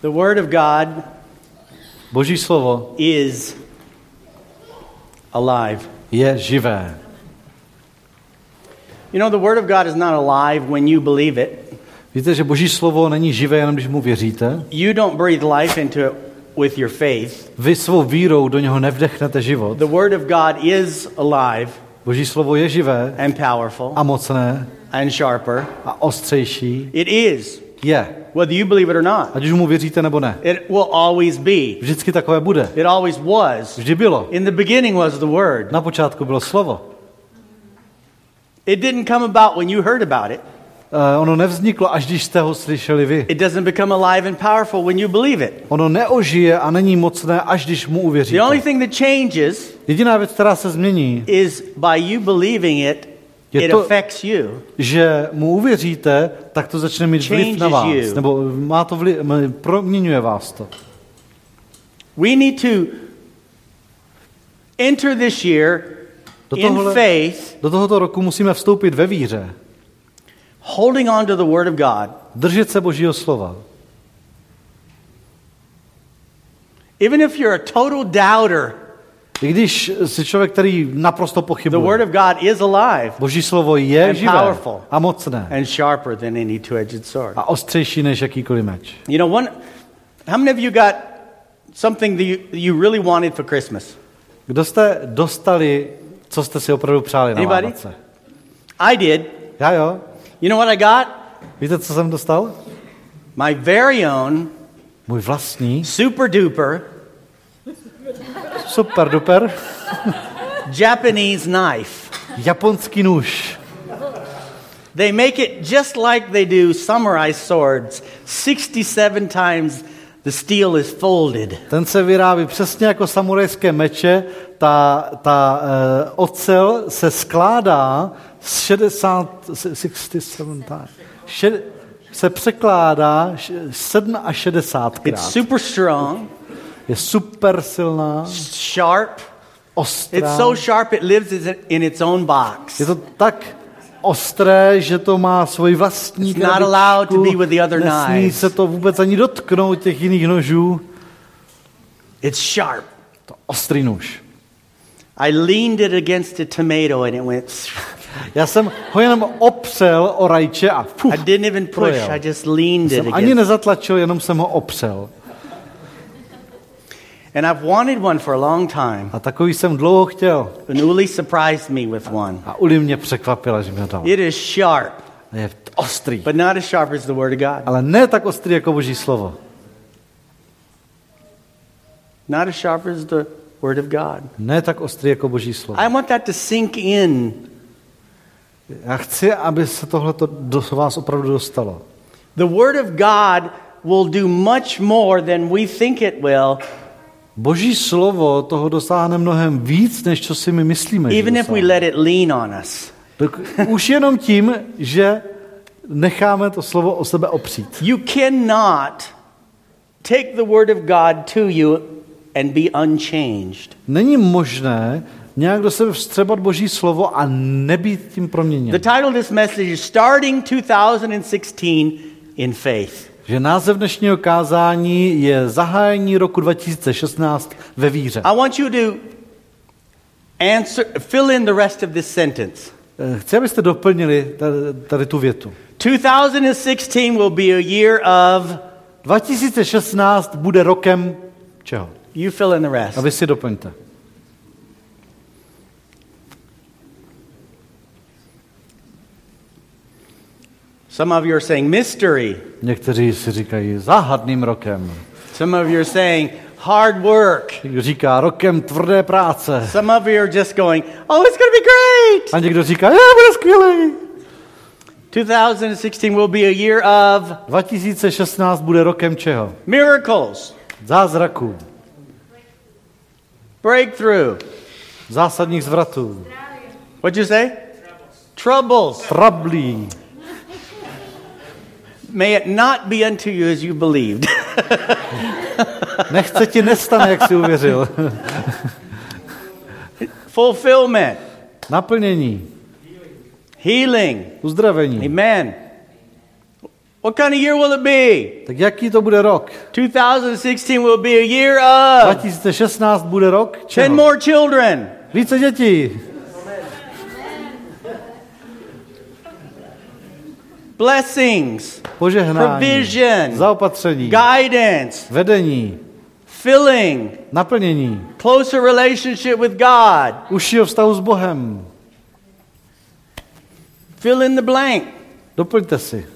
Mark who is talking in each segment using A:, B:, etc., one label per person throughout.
A: The Word of God
B: Boží slovo
A: is alive.
B: je živé.
A: You know, the Word of God is not alive when you believe it.
B: Víte, že Boží slovo není živé, jenom když mu věříte.
A: You don't breathe life into it with your faith.
B: Vy svou vírou do něho nevdechnete život.
A: The Word of God is alive
B: Boží slovo je živé
A: and powerful
B: a mocné
A: and sharper.
B: a ostřejší.
A: It is,
B: Je.
A: whether you believe it or not.
B: Ať už mu věříte nebo ne.
A: It will always be.
B: Vždycky takové bude.
A: It always was.
B: Vždy bylo.
A: In the beginning was the Word.
B: Na počátku bylo slovo.
A: It didn't come about when you heard about it.
B: Uh, ono nevzniklo, až když jste ho slyšeli vy.
A: It doesn't become alive and powerful when you believe it.
B: Ono neožije a není mocné, až když mu uvěříte.
A: The only thing that changes
B: Jediná věc, která se změní,
A: is by you believing it,
B: Je to- že mu uvěříte, tak to začne mít vliv na vás. Nebo má to vliv, proměňuje vás to.
A: We need to enter this year
B: Do
A: in
B: tohohle-
A: faith,
B: Do tohoto roku musíme vstoupit ve víře.
A: holding on to the Word of God.
B: Držet se Božího slova.
A: Even if you're a total doubter,
B: I když jsi člověk, který naprosto
A: the Word
B: pochybuje.
A: of God is alive
B: Boží slovo je
A: And
B: živé
A: powerful.
B: a mocné
A: and sharper than any two-edged sword.
B: a ostřejší než jakýkoliv meč.
A: You know, one. How many of you got something that you, you really wanted for Christmas?
B: Kdo jste dostali, co jste si opravdu přáli na
A: Anybody?
B: Vánoce?
A: I did.
B: Já jo.
A: You know what I got?
B: Víte, co jsem dostal?
A: My very own
B: Můj vlastní,
A: super duper
B: super duper,
A: Japanese knife.
B: japonský nůž.
A: They make it just like they do samurai swords. 67 times the steel is folded.
B: Ten se vyrábí přesně jako samurajské meče. Ta, ta uh, ocel se skládá z 60, 67 times. Šed, se překládá š- 7 až 60
A: It's
B: krát.
A: super strong,
B: Je super silná,
A: sharp.
B: ostrá.
A: It's so sharp it lives in its own box.
B: Je to tak ostré, že to má svoji vlastní
A: It's not allowed to be with the other
B: Nesmí
A: knives.
B: se to vůbec ani dotknout těch jiných nožů.
A: It's sharp.
B: To ostrý nůž.
A: I leaned it against a tomato and it went.
B: Já jsem ho jenom opřel o rajče a fuh,
A: I didn't even push.
B: projel.
A: I just leaned it
B: jsem ani
A: against.
B: nezatlačil, jenom jsem ho opřel.
A: And I've wanted one for a long time.
B: A takový jsem dlouho chtěl.
A: And Uli surprised me with one.
B: A Uli mě překvapila, že mi dal.
A: It is sharp,
B: Je ostrý.
A: but not as sharp as the Word of God.
B: Ale ne tak ostrý jako Boží slovo.
A: Not as sharp as the Word of God.
B: Ne tak ostrý jako Boží slovo.
A: I want that to sink in.
B: Já chci, aby se tohle do vás opravdu dostalo.
A: The Word of God will do much more than we think it will,
B: Boží slovo toho dosáhne mnohem víc, než co si my myslíme.
A: even if we let it lean on us.
B: Tak Už jenom tím, že necháme to slovo o sebe opřít.
A: You cannot take the Word of God to you and be unchanged.
B: Není možné nějak do sebe vstřebat Boží slovo a nebýt tím proměněn.
A: The title of this message is Starting 2016 in Faith.
B: Že název dnešního kázání je zahájení roku 2016 ve víře.
A: I want you to answer, fill in the rest of this sentence.
B: Eh, Chci, abyste doplnili tady, tady tu větu.
A: 2016 will be a year of,
B: 2016 bude rokem čeho?
A: you fill in the rest.
B: A vy si doplňte.
A: Some of you are saying mystery.
B: Někteří si říkají záhadným rokem.
A: Some of you are saying hard work.
B: Někdo říká rokem tvrdé práce.
A: Some of you are just going, oh, it's going to be great.
B: A někdo říká, je, bude skvělý.
A: 2016 will be a year of
B: 2016 bude rokem čeho?
A: miracles,
B: Zázraků,
A: breakthrough.
B: zásadních zvratů,
A: What'd you say? Troubles.
B: trablí.
A: May it not be unto you as you believed.
B: Nechce ti nestane, jak jsi uvěřil.
A: Fulfillment,
B: Naplnění,
A: healing.
B: uzdravení.
A: Amen. What kind of year will it be?
B: Tak jaký to bude rok?
A: 2016 will be a year of
B: 2016 bude rok
A: 10
B: čeho?
A: more children,
B: Více dětí,
A: blessings,
B: požehnání,
A: Provision.
B: zaopatření,
A: guidance,
B: vedení,
A: filling,
B: naplnění,
A: closer relationship with God.
B: užšího vztahu s Bohem.
A: Fill in the blank,
B: Doplňte si,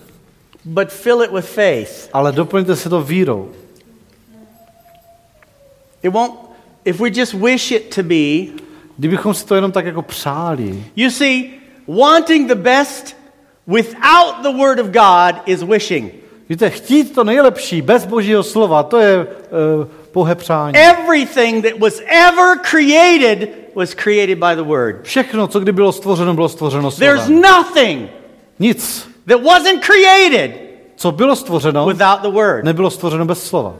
A: but fill it with faith.
B: ale doplňte si to vírou.
A: It won't, if we just wish it to be,
B: Kdybychom si to jenom tak jako přáli,
A: you see, wanting the best without the Word of God is wishing.
B: víte, chtít to nejlepší bez Božího slova, to je uh, pouhé přání.
A: Everything that was ever created was created by the Word.
B: Všechno, co kdy bylo stvořeno, bylo stvořeno
A: There's
B: slovem.
A: nothing
B: Nic,
A: that wasn't created
B: co bylo stvořeno,
A: without the Word.
B: nebylo stvořeno bez slova.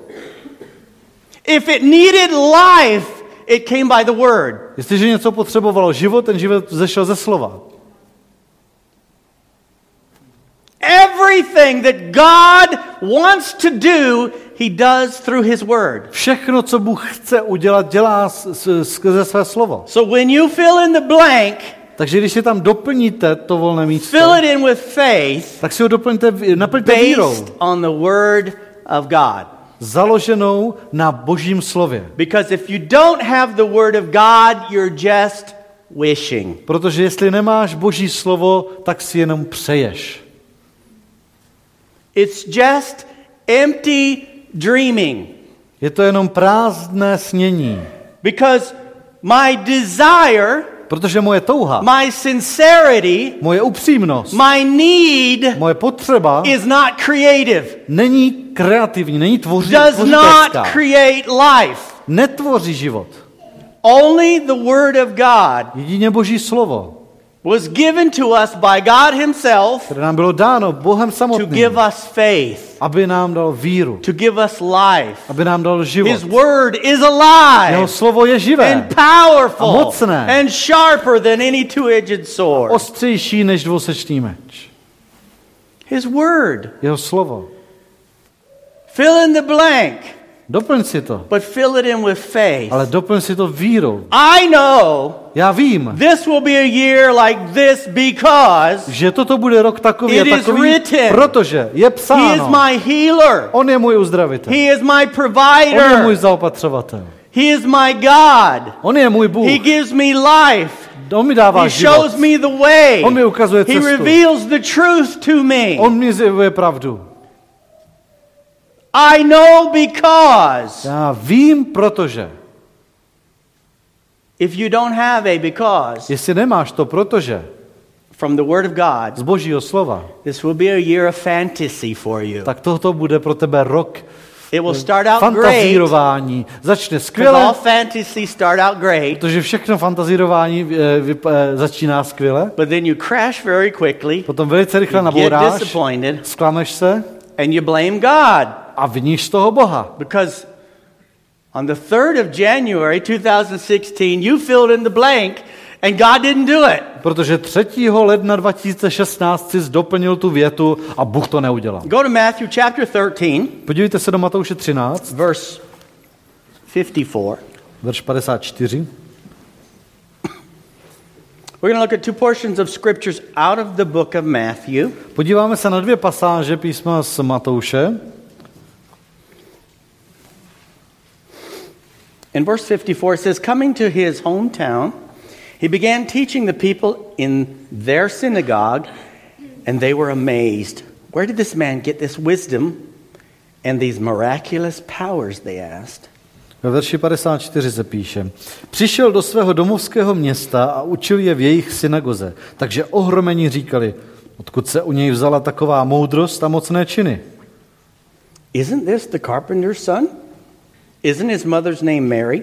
A: If it needed life, it came by the Word.
B: Jestliže něco potřebovalo život, ten život zešel ze slova.
A: Everything that God wants to do, He does through His Word.
B: Všechno, co Bůh chce udělat, dělá skrze své slovo.
A: So when you fill in the blank,
B: Takže když si tam doplníte to volné místo,
A: fill it in with faith
B: tak si ho doplňte, naplňte vírou,
A: on the Word of God.
B: založenou na božím slově.
A: Because if you don't have the Word of God, you're just wishing.
B: Protože jestli nemáš boží slovo, tak si jenom přeješ.
A: It's just empty dreaming.
B: Je to jenom prázdné snění.
A: Because my desire,
B: Protože moje touha,
A: my sincerity,
B: moje upřímnost,
A: my need
B: moje potřeba
A: is not creative,
B: není kreativní, není tvoří,
A: does not create life.
B: Netvoří život.
A: Only the Word of God
B: Jedině boží slovo,
A: was given to us by God Himself
B: které nám bylo dáno Bohem
A: to give us faith,
B: aby nám dal víru,
A: to give us life.
B: aby nám dal život.
A: His Word is
B: Jeho
A: alive
B: slovo je živé,
A: and powerful
B: A mocné.
A: and sharper than any two edged sword.
B: ostřejší než dvousečný meč.
A: His Word.
B: Jeho slovo.
A: Fill in the blank,
B: Doplň si to,
A: but fill it in with faith.
B: ale doplň si to vírou.
A: I know
B: Já vím,
A: this will be a year like this because
B: že toto bude rok takový
A: It
B: a
A: is
B: takový,
A: written.
B: protože je
A: He is
B: psáno,
A: my healer.
B: on je můj uzdravitel,
A: He is my
B: on je můj
A: provider.
B: zaopatřovatel,
A: He is my God.
B: on je můj Bůh,
A: He gives me life.
B: on mi dává
A: He
B: život,
A: shows me the way.
B: on mi ukazuje
A: He
B: cestu,
A: reveals the truth to me.
B: on mi zjevuje pravdu.
A: I know because.
B: Já vím, protože.
A: If you don't have a because
B: Jestli nemáš to protože
A: from the Word of God,
B: z božího slova,
A: this will be a year of fantasy for you.
B: tak tohoto bude pro tebe rok
A: It will start out great
B: fantazírování. Začne
A: because
B: skvěle,
A: all fantasy start out great,
B: protože všechno fantazírování eh, vyp- eh, začíná skvěle,
A: but then you crash very quickly,
B: potom velice rychle nabouráš,
A: disappointed,
B: sklameš se
A: and you blame God.
B: A viníš z toho Boha.
A: Because on the 3rd of January 2016, you filled in the blank and God didn't do it.
B: Protože 3. ledna 2016 jsi doplnil tu větu a Bůh to neudělal.
A: Go to Matthew chapter 13,
B: Podívejte se do Matouše 13,
A: verse 54.
B: verš 54.
A: We're going to look at two portions of scriptures out of the book of Matthew.
B: Podíváme se na dvě pasáže písma z Matouše.
A: In verse 54, it says, Coming to his hometown, he began teaching the people in their synagogue, and they were amazed. Where did this man get this wisdom and these miraculous powers? They asked.
B: Ve verši 54 se píše, přišel do svého domovského města a učil je v jejich synagoze, takže ohromení říkali, odkud se u něj vzala taková moudrost a mocné činy.
A: Isn't this the carpenter's son? Isn't his mother's name Mary?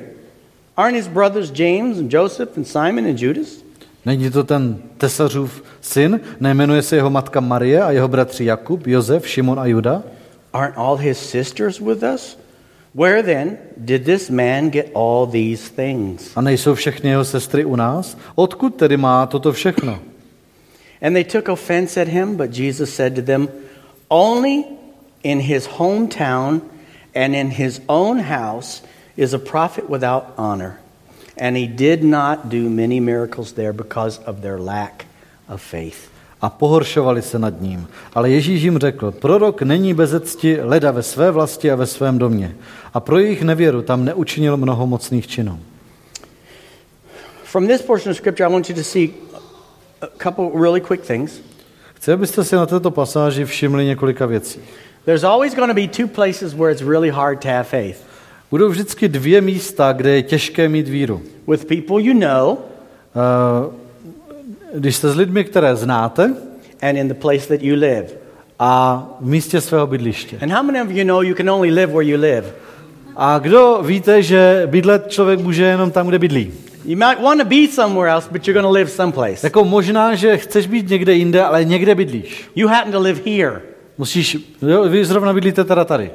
A: Aren't his brothers James and Joseph and Simon and Judas?
B: Není to ten tesařův syn, nejmenuje se jeho matka Marie a jeho bratři Jakub, Josef, Šimon a Juda?
A: Aren't all his sisters with us? Where then did this man get all these things?
B: A nejsou všechny jeho sestry u nás? Odkud tedy má toto všechno?
A: And they took offense at him, but Jesus said to them, Only in his hometown and in his own house is a prophet without honor. And he did not do many miracles there because of their lack of faith.
B: a pohoršovali se nad ním. Ale Ježíš jim řekl, prorok není bez cti leda ve své vlasti a ve svém domě. A pro jejich nevěru tam neučinil mnoho mocných činů.
A: From this portion of scripture, I want you to see a couple really quick things.
B: Chci, abyste si na této pasáži všimli několika věcí.
A: There's always going to be two places where it's really hard to have faith
B: Budou vždycky dvě místa, kde je těžké mít víru.
A: with people you know
B: Eh, Když jste s lidmi, které znáte,
A: and in the place that you live.
B: a v místě svého bydliště.
A: And how many of you know you can only live where you live?
B: A kdo víte, že bydlet člověk může jenom tam, kde bydlí?
A: You might want to be somewhere else, but you're going to live someplace.
B: Jako možná, že chceš být někde jinde, ale někde bydlíš.
A: You happen to live here.
B: Musíš, jo, vy zrovna bydlíte teda tady.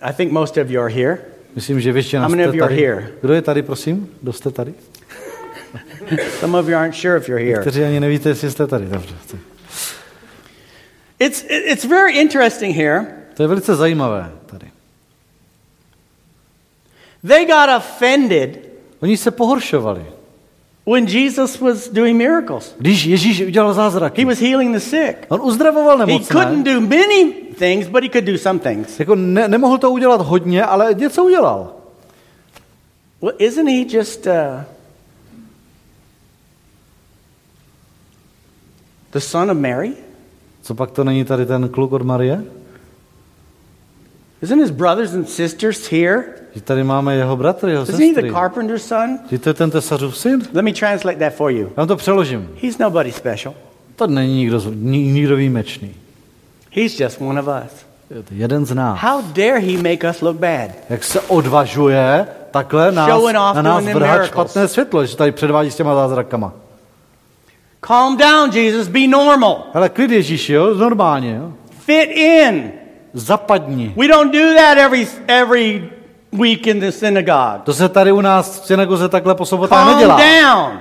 A: I think most of you are here.
B: Myslím, že většina
A: How many
B: jste
A: of you are here?
B: Kdo je tady, prosím? Kdo jste tady?
A: Some of you aren't sure if you're here.
B: Kteří ani nevíte, jestli jste tady. Dobře.
A: It's, it's very interesting here.
B: To je velice zajímavé tady.
A: They got offended
B: Oni se pohoršovali.
A: When Jesus was doing miracles.
B: Když Ježíš udělal
A: He
B: zázraky,
A: was healing the sick.
B: on uzdravoval
A: He couldn't
B: nemocné.
A: do many things, but he could do some things.
B: Jako ne, nemohl to udělat hodně, ale něco udělal.
A: Well, isn't he just uh, the son of Mary?
B: Co pak to není tady ten kluk od Marie?
A: Isn't his brothers and sisters here?
B: Tady máme jeho bratry, jeho
A: Isn't he the
B: sestry.
A: carpenter's son?
B: Že to je ten tesařův syn?
A: Let me translate that for you.
B: Já to přeložím.
A: He's nobody special.
B: To není nikdo, nikdo výjimečný.
A: He's just one of us.
B: Je to jeden z nás.
A: How dare he make us look bad?
B: Jak se odvažuje takhle nás, na nás vrhat špatné světlo, že tady předvádí s těma zázrakama.
A: Calm down, Jesus. Be normal.
B: Hele, klid Ježíši, jo, normálně, jo.
A: Fit in.
B: Zapadni.
A: We don't do that every every week in the synagogue.
B: To se tady u nás v synagoze takhle po sobotách
A: Calm
B: nedělá.
A: down.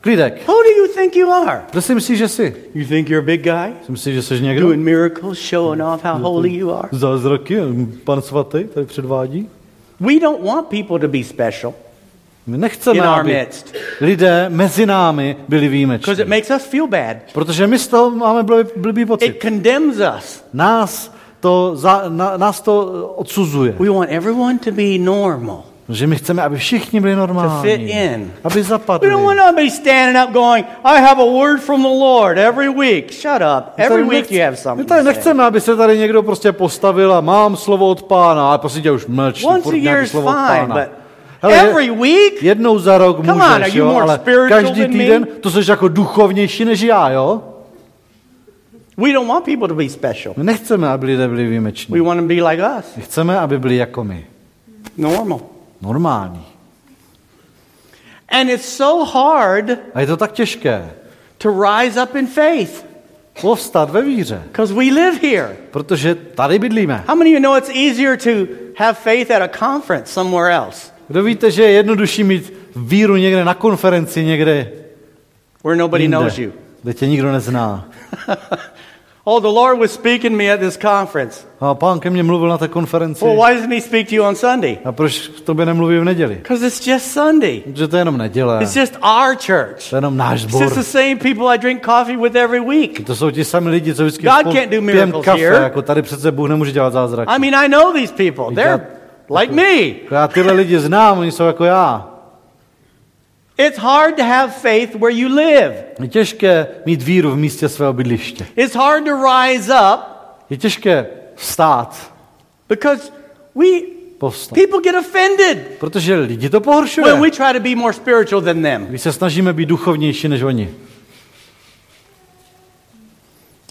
B: Klidek.
A: Who do you think you are?
B: Kdo si myslíš, že jsi?
A: You think you're a big guy?
B: Si myslíš, že jsi někdo?
A: Doing miracles, showing off how holy you are?
B: Zázraky, pan svatý tady předvádí.
A: We don't want people to be special
B: My nechceme, aby
A: midst
B: lidé mezi námi byli výjimeční.
A: because it makes us feel bad.
B: Protože my z toho máme blbý, blbý pocit.
A: It condemns us.
B: Nás to, za, na, nás to odsuzuje.
A: We want everyone to be normal.
B: Že my chceme, aby všichni byli
A: To fit
B: normální.
A: in.
B: Aby
A: We
B: zapadli.
A: don't want nobody standing up going, I have a word from the Lord every week. Shut up.
B: My
A: Every
B: tady
A: week
B: nechce-
A: you have
B: My
A: something.
B: tady
A: to say.
B: nechceme, aby se tady někdo prostě postavil a mám slovo od pána, ale prostě tě už mlč.
A: Once a year is fine,
B: pána.
A: but
B: Hele,
A: every week?
B: Jednou za rok
A: Come on,
B: můžeš,
A: are you
B: jo, ale každý týden to jsi jako duchovnější než já, jo?
A: We don't want people to be special.
B: My nechceme, aby lidé byli výjimeční.
A: We want them to be like us,
B: My chceme, aby byli jako my.
A: normal.
B: Normální.
A: And it's so hard
B: A je to tak těžké.
A: to rise up in faith
B: Povstat ve víře.
A: because we live here.
B: Protože tady bydlíme.
A: How many of you know it's easier to have faith at a conference somewhere else
B: Kdo víte, že je jednodušší mít víru někde na konferenci, někde
A: where nobody knows
B: jinde,
A: you?
B: kde tě nikdo nezná.
A: Oh, the Lord was speaking to me at this conference.
B: A pán ke mně mluvil na té konferenci.
A: Well, why doesn't he speak to you on Sunday?
B: A proč k tobě nemluví v neděli?
A: Because it's just Sunday.
B: Že to je jenom neděle.
A: It's just our church.
B: To je jenom náš
A: It's just the same people I drink coffee with every week.
B: To jsou ti sami lidi, co vždycky
A: God can't do miracles
B: kafe.
A: here.
B: Jako tady přece Bůh nemůže dělat zázrak.
A: I mean, I know these people. They're like me.
B: Já tyhle lidi znám, oni jsou jako já.
A: It's hard to have faith where you live.
B: Je těžké mít víru v místě svého bydliště.
A: It's hard to rise up
B: Je těžké vstát,
A: because we
B: povstat.
A: people get offended
B: Protože lidi to pohoršuje.
A: when we try to be more spiritual than them.
B: Když se snažíme být duchovnější než oni.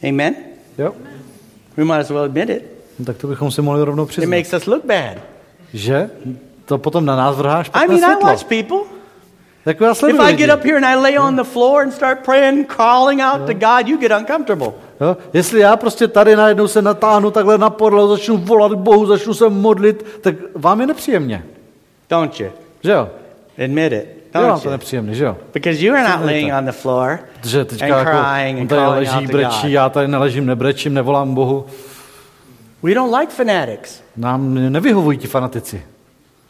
A: Amen.
B: Jo?
A: We might as well admit it.
B: No, tak to bychom si mohli rovnou
A: It
B: přiznat.
A: makes us look bad.
B: Že? To potom na nás vrhá
A: I mean, I
B: světlo.
A: watch people.
B: Jako já
A: If I get up here and I lay on the floor and start praying, crawling out to God, you get uncomfortable.
B: Jo? Jestli já prostě tady najednou se natáhnu takhle na podlahu, začnu volat k Bohu, začnu se modlit, tak vám je nepříjemně.
A: Don't you?
B: Že jo?
A: Admit it.
B: Je vám
A: Don't
B: to
A: you?
B: nepříjemně, že jo?
A: Because you are not laying on the floor
B: Protože teďka
A: and
B: jako,
A: crying
B: on
A: and
B: tady
A: calling
B: leží, brečí,
A: God.
B: já tady neležím, nebrečím, nevolám Bohu.
A: We don't like fanatics.
B: Nám nevyhovují ti fanatici,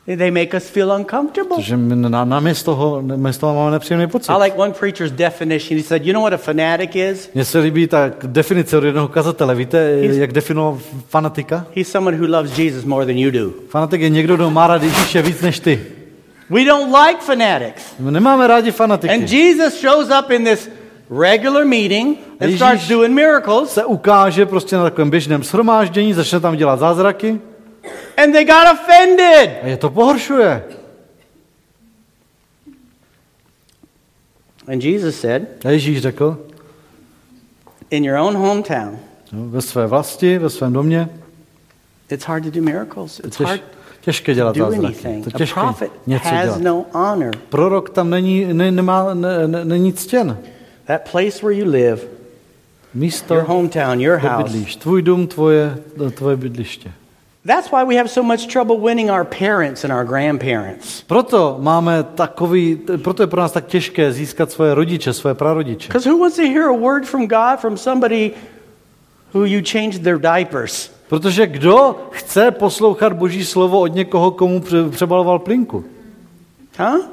A: They make us feel uncomfortable.
B: protože na, nám z toho, my z toho máme nepříjemný pocit.
A: I like one preacher's definition. He said, You know what a fanatic is?
B: Mně se líbí ta definice od jednoho kazatele. Víte, jak definoval fanatika?
A: He's someone who loves Jesus more than you do.
B: Fanatik je někdo, kdo má rád Ježíše víc než ty.
A: We don't like fanatics.
B: My nemáme rádi fanatiky.
A: And Jesus shows up in this regular meeting and
B: Ježíš-
A: starts doing miracles,
B: se ukáže prostě na takovém běžném shromáždění, začne tam dělat zázraky
A: and they got offended.
B: a je to pohoršuje.
A: And Jesus said,
B: A Ježíš řekl,
A: In your own hometown,
B: no, ve své vlasti, ve svém domě,
A: it's hard to do miracles. It's
B: těž,
A: hard
B: těžké
A: to
B: dělat
A: do
B: zázraky. To těžké
A: prophet
B: něco
A: has
B: dělat.
A: no honor.
B: Prorok tam není, ne, nemá, ne, ne, není ctěn.
A: That place where you live,
B: Místo,
A: your hometown, your house.
B: bydlíš, tvůj dům, tvoje, tvoje bydliště.
A: That's why we have so much trouble winning our parents and our grandparents.
B: Proto máme takový, proto je pro nás tak těžké získat svoje rodiče, svoje prarodiče.
A: Because who wants to hear a word from God from somebody who you changed their diapers?
B: Protože kdo chce poslouchat Boží slovo od někoho, komu pře- přebaloval plinku?
A: Huh?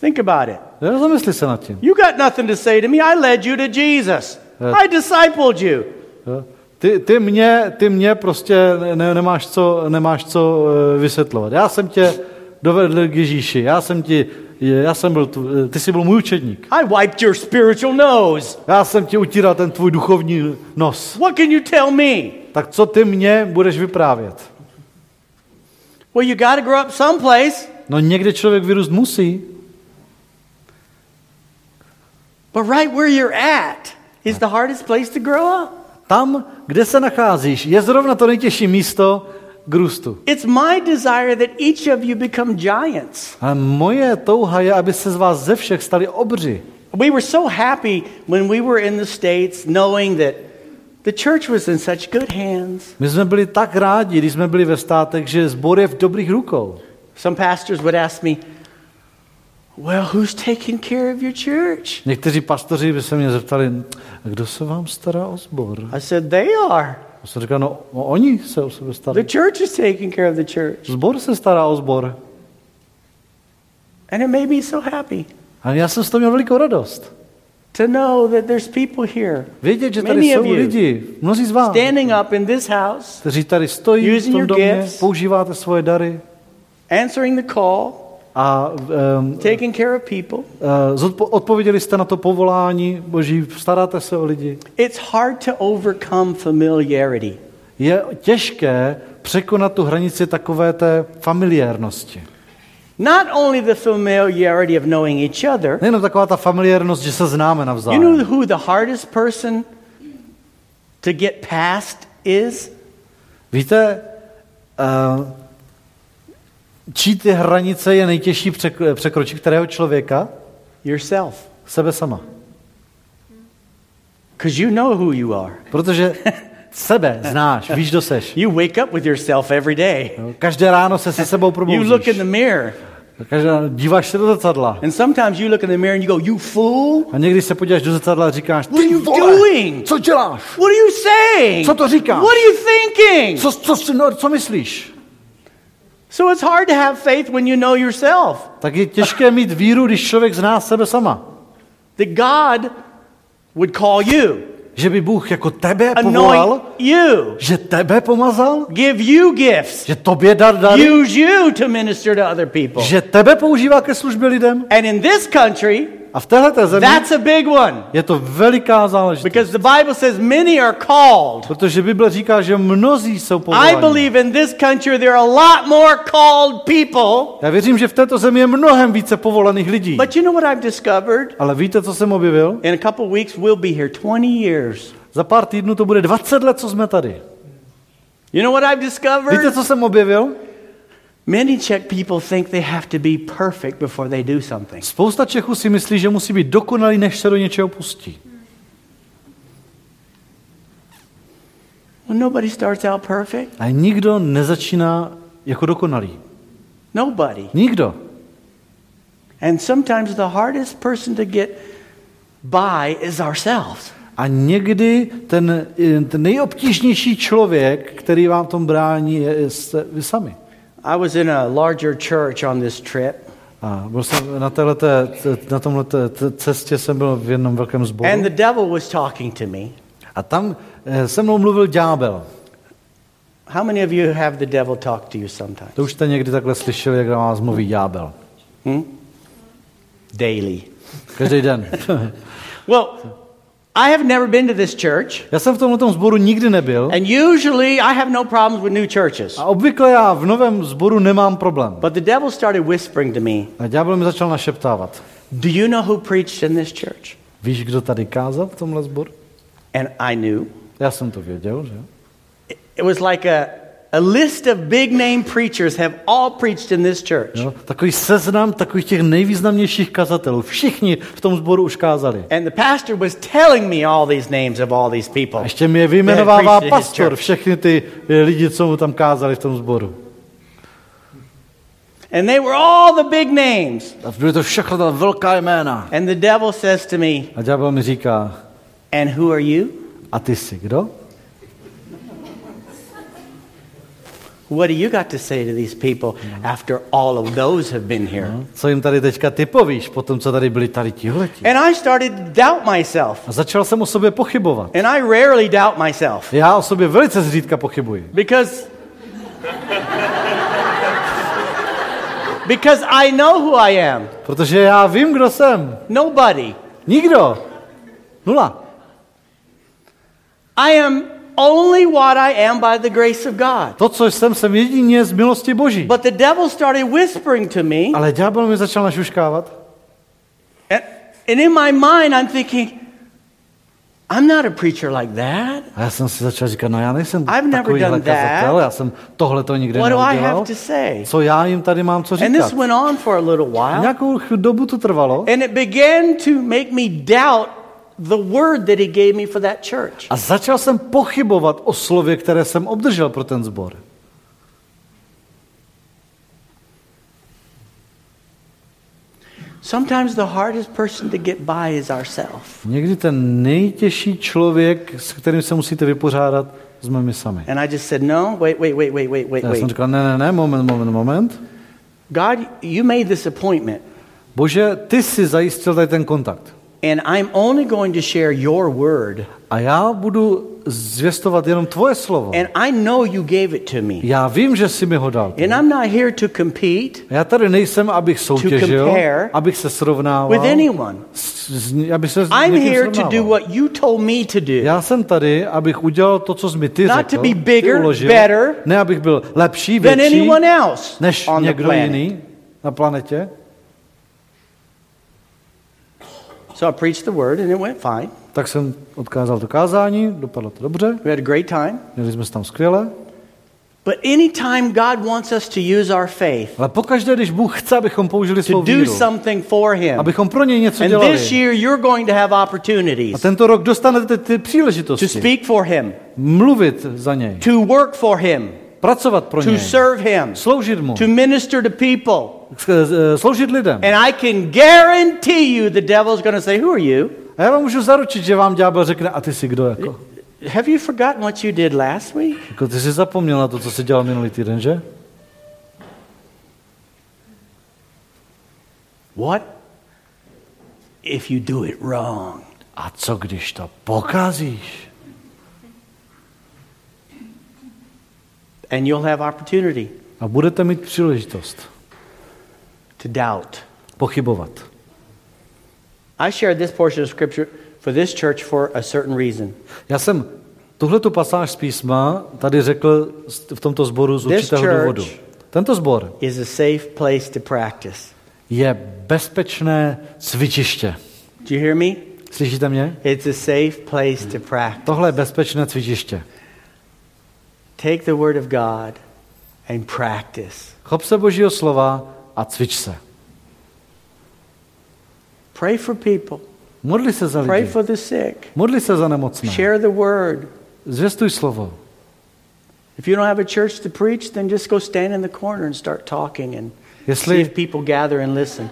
A: Think about it.
B: Jo, zamysli se nad tím.
A: You got nothing to say to me. I led you to Jesus.
B: Yeah.
A: I discipled you.
B: Jo. Ty, ty, mě, ty mě prostě ne, nemáš, co, nemáš co eh, vysvětlovat. Já jsem tě dovedl k Ježíši. Já jsem ti, já jsem byl, tu, eh, ty jsi byl můj učedník.
A: I wiped your spiritual nose.
B: Já jsem ti utíral ten tvůj duchovní nos.
A: What can you tell me?
B: Tak co ty mě budeš vyprávět?
A: Well, you got to grow up someplace.
B: No někde člověk vyrůst musí,
A: But right where you're at is the hardest place to grow up.
B: Tam, kde se nacházíš, je zrovna to nejtěžší místo k růstu.
A: It's my desire that each of you become giants.
B: A moje touha je, aby se z vás ze všech stali obři.
A: We were so happy when we were in the States knowing that the church was in such good hands.
B: My jsme byli tak rádi, když jsme byli ve státech, že zbor je v dobrých rukou.
A: Some pastors would ask me, Well, who's taking care of your church?
B: Někteří pastoři by se mě zeptali, kdo se vám stará o sbor?
A: I said, They are.
B: A jsem říkal, no, oni se o sebe
A: The
B: starají.
A: church is taking care of the church.
B: Zbor se stará o sbor.
A: And it made me so happy
B: A já jsem z toho měl velikou radost.
A: to know that there's people here
B: Vědět, že tady
A: Many
B: jsou lidi, mnozí z vás,
A: standing up in this house,
B: kteří tady stojí v tom domě,
A: gifts.
B: používáte svoje dary
A: answering the call,
B: a um,
A: taking care of people.
B: uh, zodpo- odpověděli jste na to povolání Boží, staráte se o lidi.
A: It's hard to overcome familiarity.
B: Je těžké překonat tu hranici takové té familiárnosti.
A: Not only the familiarity of knowing each other,
B: Nejenom taková ta familiárnost, že se známe
A: you
B: navzájem.
A: know who the hardest person to get past is?
B: Víte, uh, čí ty hranice je nejtěžší přek- překročit kterého člověka?
A: Yourself.
B: Sebe sama.
A: Because you know who you are.
B: Protože sebe znáš, víš, kdo seš.
A: You wake up with yourself every day.
B: Každé ráno se se sebou
A: You look in
B: probouzíš.
A: the mirror,
B: Každá, díváš se do zrcadla.
A: and sometimes you look in the mirror and you go, You fool!
B: A někdy se podíváš do zrcadla a říkáš,
A: What are you
B: vole,
A: doing?
B: co děláš?
A: What are you saying?
B: Co to říkáš?
A: What are you thinking?
B: Co, co, co, no, co myslíš?
A: So it's hard to have faith when you know yourself.
B: Tak je těžké mít víru, když člověk zná sebe sama.
A: That God would call you,
B: Že by Bůh jako tebe povolal,
A: anoint you,
B: že tebe pomazal,
A: give you gifts,
B: že tobě dar dary,
A: use you to minister to other people.
B: že tebe používá ke službě lidem.
A: And in this country,
B: A v téhle zemi
A: that's a big one.
B: je to veliká záležitost.
A: Because the Bible says many are called.
B: Protože Bible říká, že mnozí jsou
A: I
B: povoláni.
A: believe in this country there are a lot more called people.
B: Já věřím, že v této zemi je mnohem více povolaných lidí.
A: But you know what I've discovered?
B: Ale víte, co jsem objevil?
A: In a couple weeks, we'll be here 20 years.
B: Za pár týdnů to bude 20 let, co jsme tady.
A: You know what I've
B: Víte,
A: discovered?
B: co jsem objevil?
A: Many Czech people think they have to be perfect before they do something.
B: Spousta Čechů si myslí, že musí být dokonalý, než se do něčeho pustí.
A: Well, nobody starts out perfect.
B: A nikdo nezačíná jako dokonalý.
A: Nobody.
B: Nikdo.
A: And sometimes the hardest person to get by is ourselves.
B: A někdy ten, ten nejobtížnější člověk, který vám tom brání, je, jste vy sami.
A: I was in a larger church on this trip,
B: A byl jsem na, téhleté, na tomhle cestě jsem byl v jednom velkém sboru.
A: and the devil was talking to me.
B: A tam eh, se mnou mluvil ďábel.
A: How many of you have the devil talk to you sometimes?
B: To už jste někdy takhle slyšeli, jak na vás mluví ďábel.
A: Hmm? Daily.
B: Každý den.
A: Well, I have never been to this church,
B: Já jsem v tomhle sboru nikdy nebyl
A: and usually I have no problems with new churches.
B: a obvykle já v novém sboru nemám problém.
A: But the devil started whispering to me,
B: A ďábel mi začal našeptávat.
A: Do you know who preached in this church?
B: Víš, kdo tady kázal v tomhle sboru?
A: And I knew.
B: Já jsem to věděl, že?
A: It was like a, a list of big name preachers have all preached in this church.
B: Jo? Takový seznam takových těch nejvýznamnějších kazatelů. Všichni v tom sboru už kázali.
A: And the pastor was telling me all these names of all these people.
B: A ještě mi je vyjmenovává pastor, všechny ty eh, lidi, co mu tam kázali v tom sboru.
A: And they were all the big names.
B: A byly to všechno ta velká jména.
A: And the devil says to me,
B: A ďábel mi říká,
A: And who are you?
B: a ty jsi kdo?
A: What do you got to say to these people after all of those have been here?
B: Co jim tady teďka ty povíš, po tom, co tady byli tady tihleti?
A: And I started to doubt myself.
B: A začal jsem o sobě pochybovat.
A: And I rarely doubt myself
B: Já o sobě velice zřídka pochybuji.
A: because because I know who I am.
B: Protože já vím, kdo jsem.
A: Nobody.
B: Nikdo. Nula.
A: I am only what I am by the grace of God.
B: To, co jsem, jsem jedině z milosti Boží.
A: But the devil started whispering to me,
B: Ale ďábel mi začal našuškávat.
A: and, and in my mind, I'm thinking, I'm not a preacher like that.
B: A já jsem si začal říkat, no já nejsem
A: I've never done that.
B: kazatel, já jsem tohle to nikdy
A: What do I have to say?
B: Co já jim tady mám co
A: And this went on for a little while,
B: Nějakou dobu to trvalo
A: and it began to make me doubt the word that he gave me for that church.
B: a začal jsem pochybovat o slově, které jsem obdržel pro ten sbor.
A: Sometimes the hardest person to get by is ourselves.
B: Někdy ten nejtěžší člověk, s kterým se musíte vypořádat, jsme my sami.
A: And I just said, no, wait, wait, wait, wait, wait, wait,
B: Já jsem říkal, ne, ne, ne, moment, moment, moment.
A: God, you made this appointment,
B: Bože, ty jsi zajistil tady ten kontakt.
A: And I'm only going to share your word.
B: A já budu zvěstovat jenom tvoje slovo.
A: And I know you gave it to me.
B: Já vím, že jsi mi ho dal.
A: And I'm not here to compete
B: Já tady nejsem, abych soutěžil,
A: compare
B: abych se srovnával.
A: with anyone.
B: s, s, abych se
A: I'm here to
B: srovnával.
A: do what you told me to do.
B: Já jsem tady, abych udělal to, co jsi mi ty
A: Not
B: řekl,
A: to be
B: ty
A: bigger,
B: uložil.
A: better
B: ne abych byl lepší,
A: than
B: větší,
A: anyone else
B: než
A: on the
B: někdo
A: planet.
B: jiný na planetě.
A: So I preached the word and it went fine.
B: Tak jsem odkázal to kázání, dopadlo to dobře,
A: We had a great time.
B: měli jsme tam skvěle.
A: But anytime God wants us to use our faith
B: Ale pokaždé, když Bůh chce, abychom použili
A: to
B: svou
A: do
B: víru,
A: something for Him,
B: abychom pro něj něco
A: and
B: dělali.
A: this year you're going to have
B: A
A: opportunities
B: tento rok dostanete ty
A: to
B: příležitosti.
A: speak for Him,
B: Mluvit za něj.
A: to work for Him,
B: Pracovat pro
A: to
B: něj.
A: serve Him,
B: Sloužit mu.
A: to minister to people.
B: S- Sloužit lidem.
A: And I can guarantee you the devil's going to say, Who are you?
B: A já vám můžu zaručit, že vám ďábel řekne, a ty jsi kdo jako?
A: Have you forgotten what you did last week?
B: Jako ty jsi zapomněl na to, co jsi dělal minulý týden, že?
A: What if you do it wrong?
B: A co když to pokazíš?
A: And you'll have opportunity
B: A budete mít příležitost
A: to doubt.
B: pochybovat.
A: I shared this portion of scripture for this church for a certain reason.
B: Já jsem tuhle tu pasáž z písma tady řekl v tomto sboru z
A: This
B: určitého
A: church-
B: důvodu. Tento sbor
A: Is a safe place to practice.
B: je bezpečné cvičiště.
A: Do you hear me?
B: Slyšíte mě?
A: It's a safe place to practice.
B: Tohle je bezpečné cvičiště.
A: Take the word of God and practice.
B: Chop se božího slova a cvič se.
A: Pray for people.
B: Modli se za
A: Pray for the sick.
B: Modli se za nemocné.
A: Share the word.
B: Zvěstuj slovo.
A: If you don't have a church to preach, then just go stand in the corner and start talking and
B: Jestli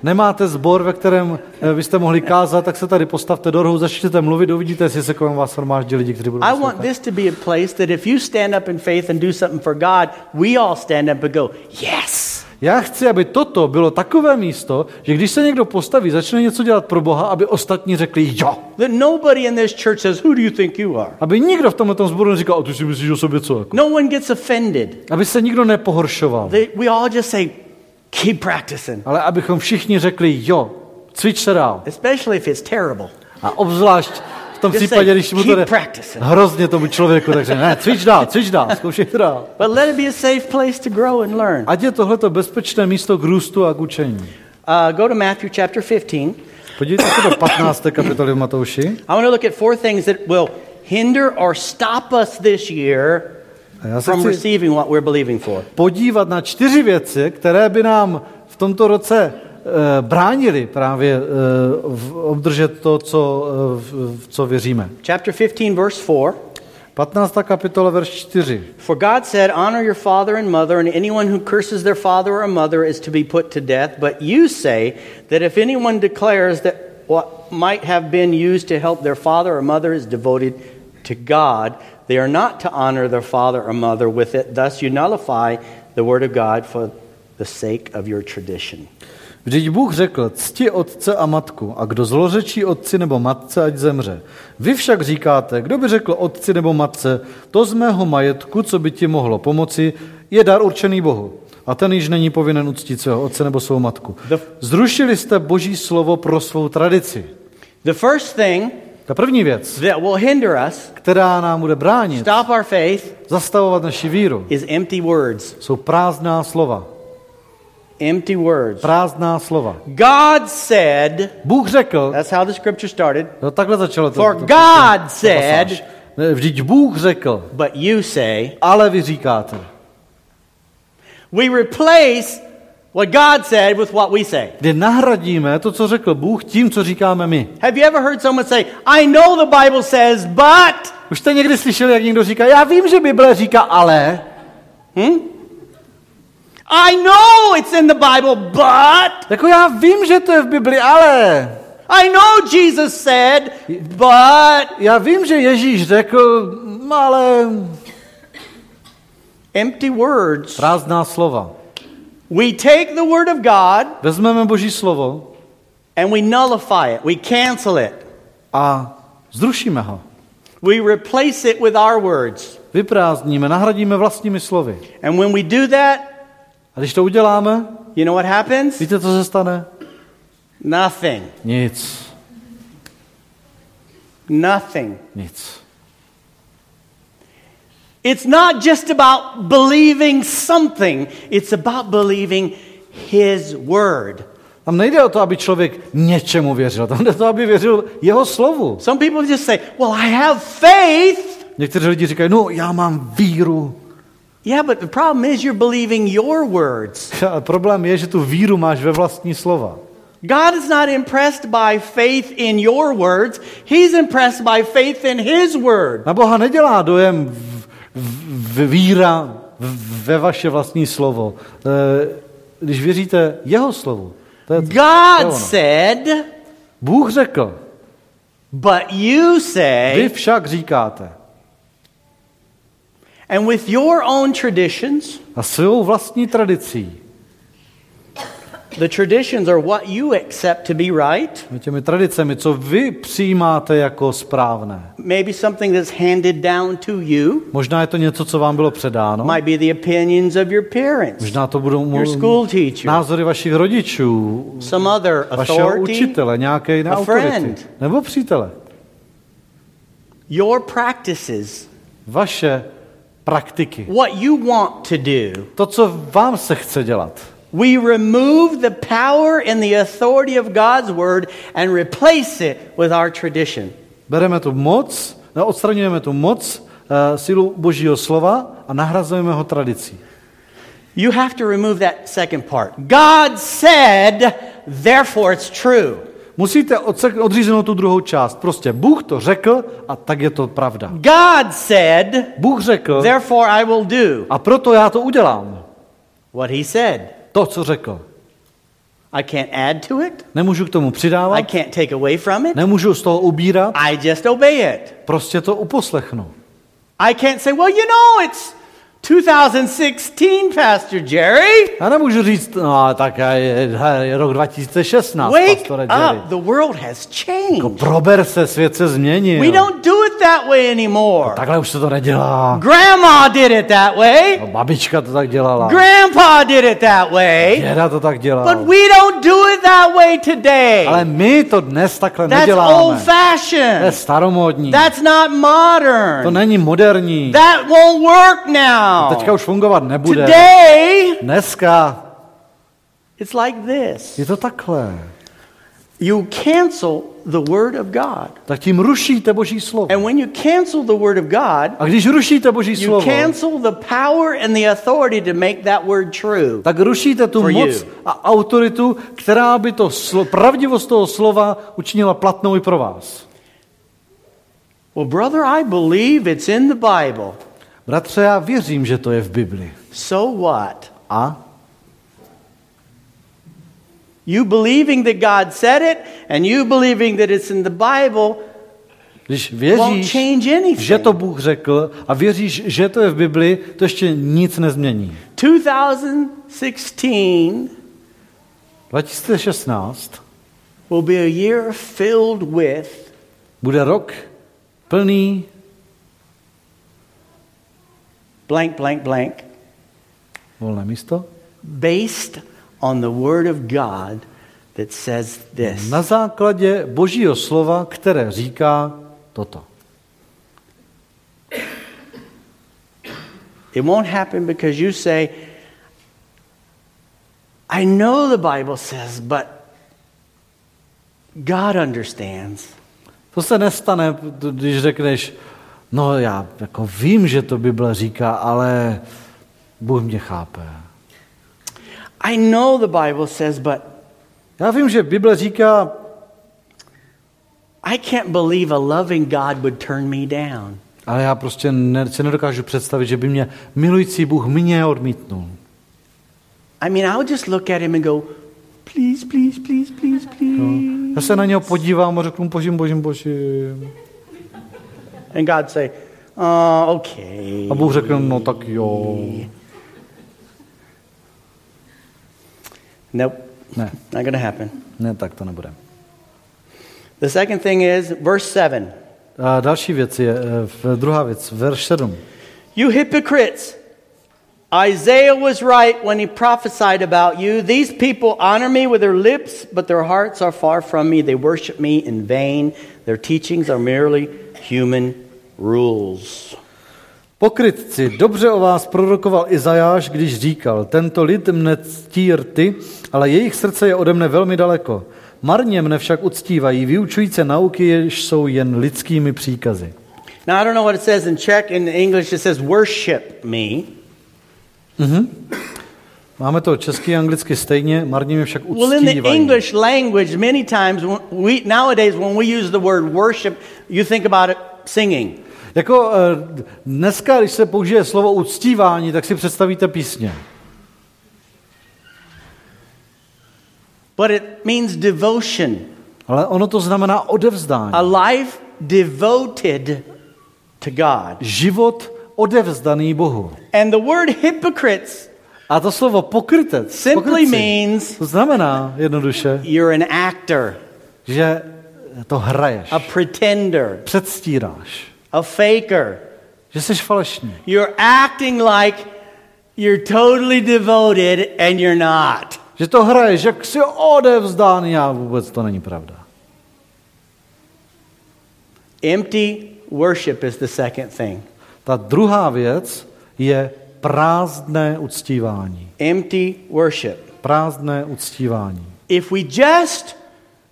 B: nemáte zbor, ve kterém eh, byste mohli kázat, tak se tady postavte do rohu, začněte mluvit, uvidíte, jestli se kolem vás shromáždí lidi, kteří budou
A: I want this to be a place that if you stand up in faith and do something for God, we all stand up and go, Yes.
B: Já chci, aby toto bylo takové místo, že když se někdo postaví, začne něco dělat pro Boha, aby ostatní řekli jo.
A: That nobody in this church says, Who do you think you are?
B: Aby nikdo v tomto sboru neříkal, a ty si myslíš o sobě co? Jako.
A: No one gets offended.
B: Aby se nikdo nepohoršoval.
A: They, we all just say, Keep practicing,
B: Ale abychom všichni řekli jo, cvič se dál.
A: especially if it's terrible.
B: A obzvlášť v tom
A: Just
B: případě, když mu to jde hrozně tomu člověku, takže ne, cvič dál, cvič dál, zkoušej to dál.
A: But let it be a safe place to grow and learn.
B: Ať je tohleto bezpečné místo k růstu a k učení.
A: Uh, go to Matthew chapter 15.
B: Podívejte se do 15. kapitoly v Matouši.
A: I want to look at four things that will hinder or stop us this year
B: já se
A: from
B: chci
A: receiving what we're believing for.
B: podívat na čtyři věci, které by nám v tomto roce eh, e, bránili právě e, v, obdržet to, co, e, v, v co věříme.
A: Chapter 15, verse 4.
B: 15. kapitola, verš 4.
A: For God said, Honor your father and mother, and anyone who curses their father or mother is to be put to death. But you say that if anyone declares that what might have been used to help their father or mother is devoted to God, they are not to honor their father or mother with it. Thus you nullify the word of God for the sake of your tradition.
B: Vždyť Bůh řekl, cti otce a matku, a kdo zlořečí otci nebo matce, ať zemře. Vy však říkáte, kdo by řekl otci nebo matce, to z mého majetku, co by ti mohlo pomoci, je dar určený Bohu. A ten již není povinen uctít svého otce nebo svou matku. Zrušili jste boží slovo pro svou tradici.
A: The first thing
B: Ta první věc,
A: that will hinder us,
B: která nám bude bránit,
A: stop our faith,
B: zastavovat naši víru,
A: is empty words.
B: jsou prázdná slova.
A: Empty words.
B: Prázdná slova.
A: God said,
B: Bůh řekl,
A: that's how the scripture started,
B: no takhle začalo to.
A: For
B: to- to-
A: God
B: to
A: said-
B: Vždyť Bůh řekl,
A: but you say,
B: ale vy říkáte.
A: we replace what God said with what we say.
B: Kdy nahradíme to, co řekl Bůh, tím, co říkáme my.
A: Have you ever heard someone say, I know the Bible says, but,
B: Už jste někdy slyšeli, jak někdo říká, já vím, že Bible říká ale,
A: I know it's in the Bible, but,
B: jako já vím, že to je v Bibli, ale.
A: I know Jesus said, but,
B: Já vím, že Ježíš řekl, "Mm, ale
A: empty words.
B: prázdná slova.
A: We take the word of God
B: Vezmeme Boží slovo
A: and we nullify it, we cancel it,
B: a zrušíme ho.
A: we replace it with our words.
B: Vyprázdníme, nahradíme vlastními slovy.
A: And when we do that,
B: A když to uděláme,
A: you know what happens?
B: víte, co se stane?
A: Nothing.
B: Nic.
A: Nothing.
B: Nic.
A: It's not just about believing something, it's about believing His Word.
B: Tam nejde o to, aby člověk něčemu věřil. Tam jde o to, aby věřil jeho slovu.
A: Some people just say, Well, I have faith.
B: Někteří lidi říkají, no já mám víru.
A: Yeah, but the problem is you're believing your words.
B: Problém je, že tu víru máš ve vlastní slova.
A: God is not impressed by faith in your words, He's impressed by faith in His Word.
B: Na Boha nedělá dojem víra ve vaše vlastní slovo. E, Když věříte jeho slovu, to je, to je
A: God
B: ono.
A: said,
B: Bůh řekl,
A: but you
B: vy
A: say,
B: však říkáte.
A: and with your own traditions,
B: A svou vlastní tradicí,
A: the traditions are what you accept to be right.
B: těmi tradicemi, co vy přijímáte jako správné.
A: maybe something that's handed down to you
B: Možná je to něco, co vám bylo předáno.
A: might be the opinions of your parents
B: Možná to budou
A: your school teacher
B: názory vašich rodičů,
A: some other
B: vašeho
A: authority
B: učitele, nějaké jiné
A: a
B: autority.
A: friend.
B: Nebo přítele.
A: your practices
B: Vaše praktiky.
A: what you want to do
B: To, co vám se chce dělat.
A: We remove the power and the authority of God's word and replace it with our tradition
B: Bereme tu moc, no, odstraňujeme tu moc, uh, sílu božího slova a nahrazujeme ho tradicí.
A: you have to remove that second part God said therefore it's true
B: Musíte odříznout tu druhou část. Prostě Bůh to řekl a tak je to pravda.
A: God said
B: Bůh řekl
A: therefore I will do
B: a proto já to udělám.
A: what he said
B: To, co řekl.
A: I can't add to it.
B: Nemůžu k tomu
A: I
B: přidávat,
A: can't take away from it.
B: nemůžu z toho ubírat,
A: I just obey it.
B: prostě to uposlechnu.
A: I can't say, well, you know, it's 2016, Pastor Jerry.
B: Já nemůžu říct, no tak je, je rok 2016,
A: Wake
B: pastore Jerry.
A: up. The world has
B: Jako
A: changed.
B: prober se, svět se změnil.
A: We don't do it that way anymore.
B: Takhle už se to nedělá.
A: Grandma did it that way.
B: No, babička to tak dělala.
A: Grandpa did it that way.
B: Děda to tak dělal.
A: But we don't do it that way today.
B: Ale my to dnes takhle
A: That's
B: neděláme.
A: old
B: To je
A: fashioned.
B: staromódní.
A: That's not
B: To
A: modern.
B: není moderní.
A: That won't work now.
B: Teďka už fungovat nebude.
A: Today,
B: Dneska
A: it's like this
B: je to takhle.
A: you cancel the Word of God.
B: Tak tím rušíte Boží slovo.
A: And when you cancel the Word of God,
B: A když rušíte Boží
A: you
B: slovo,
A: cancel the power and the authority to make that word true.
B: tak rušíte tu
A: For
B: moc
A: you.
B: a autoritu, která by to slo, pravdivost toho slova učinila platnou i pro vás.
A: Well, brother, I believe it's in the Bible.
B: Bratře, já věřím, že to je v Bibli.
A: So what?
B: A?
A: You believing that God said it and you believing that it's in the Bible
B: Když věříš, že to Bůh řekl a věříš, že to je v Bibli, to ještě nic nezmění.
A: 2016
B: 2016
A: will be a year filled with
B: bude rok plný
A: blank, blank, blank,
B: volné místo
A: based on the Word of God that says this.
B: na základě Božího slova, které říká toto.
A: It won't happen because you say, I know the Bible says, but God understands.
B: To se nestane, když řekneš, no já jako vím, že to Bible říká, ale Bůh mě chápe.
A: I know the Bible says, but
B: Já vím, že Bible říká,
A: I can't believe a loving God would turn me down.
B: ale já prostě ne, si nedokážu představit, že by mě milující Bůh mě odmítnul.
A: I mean, I would just look at him and go, please, please, please, please, please.
B: Já se na něho podívám a řeknu, božím, božím, božím.
A: And God say, oh, okay.
B: A Bůh řekne, no tak jo.
A: Nope,
B: Ne,
A: not going to happen.
B: ne, tak to nebude.
A: The second thing is verse 7.
B: A další věc je, eh, druhá věc, verš 7.
A: You hypocrites! Isaiah was right when he prophesied about you. These people honor me with their lips, but their hearts are far from me. They worship me in vain. Their teachings are merely human rules.
B: Pokrytci, dobře o vás prorokoval Izajáš, když říkal, tento lid mne ctí rty, ale jejich srdce je ode mne velmi daleko. Marně mne však uctívají, vyučující nauky, jež jsou jen lidskými příkazy.
A: Now, I don't know what it says in Czech. In English, it says worship me.
B: Máme to česky a anglicky stejně, marně mě však
A: Well, in the
B: uctívají.
A: English language, many times we nowadays when we use the word worship, you think about it singing.
B: Jako eh, dneska, když se použije slovo uctívání, tak si představíte písně.
A: But it means devotion,
B: Ale ono to znamená odevzdání.
A: a life devoted to God.
B: Život odevzdaný Bohu.
A: And the word hypocrites
B: A to slovo pokrytec,
A: simply means
B: to znamená jednoduše,
A: you're an actor,
B: že to hraješ,
A: a pretender,
B: předstíráš,
A: a faker.
B: že jsi falešný.
A: You're acting like you're totally devoted and you're not.
B: Že to hraješ, jak jsi odevzdaný a vůbec to není pravda.
A: Empty worship is the second thing.
B: Ta druhá věc je prázdné uctívání.
A: Empty worship.
B: Prázdné uctívání.
A: If we just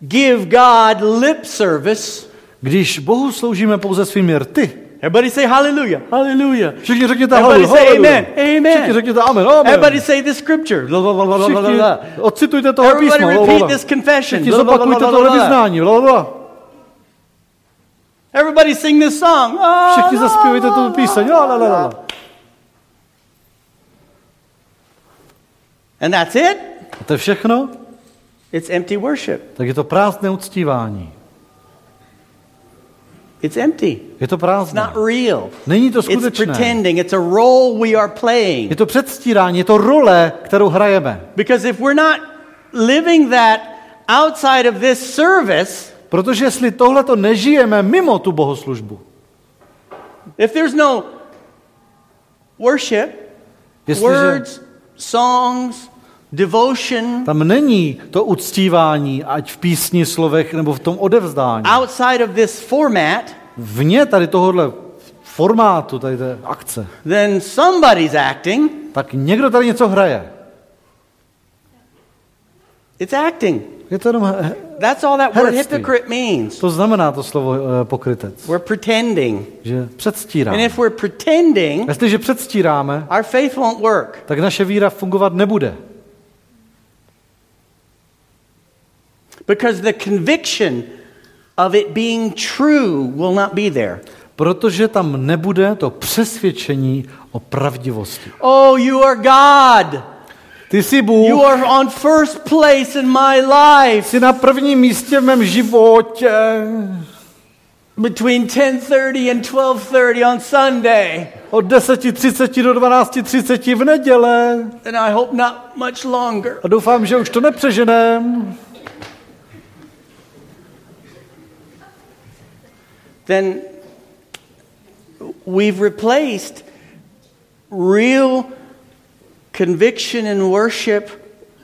A: give God lip service,
B: Když Bohu sloužíme pouze svými rty,
A: everybody say hallelujah, hallelujah.
B: všichni řekněte
A: Everybody say amen, amen.
B: Všichni řekněte amen, amen.
A: Everybody say the scripture.
B: Všichni odcitujte
A: Everybody
B: písmo.
A: repeat
B: blablabla.
A: this confession.
B: Všichni zopakujte tohle vyznání.
A: Everybody sing this song.
B: Všichni zaspívejte tu píseň. La, la, la, la.
A: And that's it?
B: A to je všechno?
A: It's empty worship.
B: tak je to prázdné uctívání.
A: It's empty.
B: Je to
A: It's
B: prázdné.
A: not real.
B: Není to
A: It's
B: skutečné.
A: pretending. It's a role we are playing.
B: Je to předstírání, je to role, kterou hrajeme.
A: Because if we're not living that outside of this service,
B: Protože jestli tohle to nežijeme mimo tu bohoslužbu,
A: if there's no worship,
B: jestliže
A: words, songs, devotion
B: tam není to uctívání, ať v písni, slovech nebo v tom odevzdání,
A: outside of this format,
B: vně tady tohohle formátu, tady té akce,
A: then somebody's acting.
B: tak někdo tady něco hraje.
A: It's acting.
B: Je to jenom, he-
A: That's all that word hypocrite means.
B: to znamená to slovo eh, pokrytec,
A: We're pretending.
B: že
A: And
B: předstíráme.
A: if we're pretending,
B: Jestliže předstíráme,
A: our faith won't work.
B: tak naše víra fungovat nebude.
A: Because the conviction of it being true will not be there.
B: Protože tam nebude to přesvědčení o pravdivosti.
A: Oh, you are God.
B: Ty jsi
A: You
B: Bůh,
A: are on first place in my life.
B: jsi na prvním místě v mém životě.
A: Between 10:30 and 12:30 on Sunday.
B: Od 10.30 do 12.30 v neděle.
A: And I hope not much longer.
B: A doufám, že už to nepřeženem.
A: Then we've replaced real conviction and worship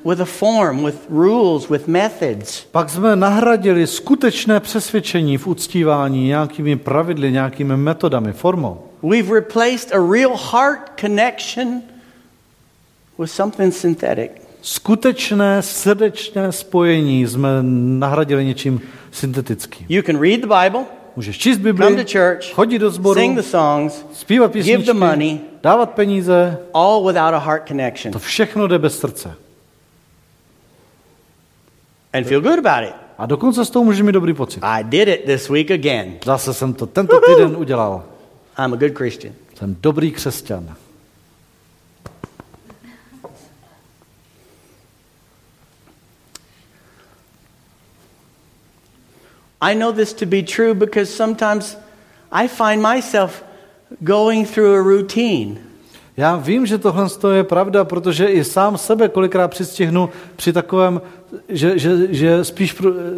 A: with a form, with rules, with methods.
B: Pak jsme nahradili skutečné přesvědčení v uctívání nějakými pravidly, nějakými metodami, formou.
A: We've replaced a real heart connection with something synthetic.
B: Skutečné srdečné spojení jsme nahradili něčím syntetickým.
A: You can read the Bible,
B: Můžeš číst
A: come
B: Bibli,
A: to church,
B: chodit do sboru,
A: sing the songs,
B: zpívat
A: give the
B: písničky,
A: money,
B: dávat peníze,
A: all without a heart connection
B: to všechno jde bez srdce.
A: and feel good about it.
B: A dokonce z toho můžeš mít dobrý pocit.
A: I did it this week again.
B: Zase jsem to tento týden udělal.
A: I'm a good Christian.
B: Jsem dobrý křesťan.
A: I know this to be true because sometimes I find myself going through a routine.
B: Já vím, že tohle je pravda, protože i sám sebe kolikrát přistihnu při takovém, že, že, že spíš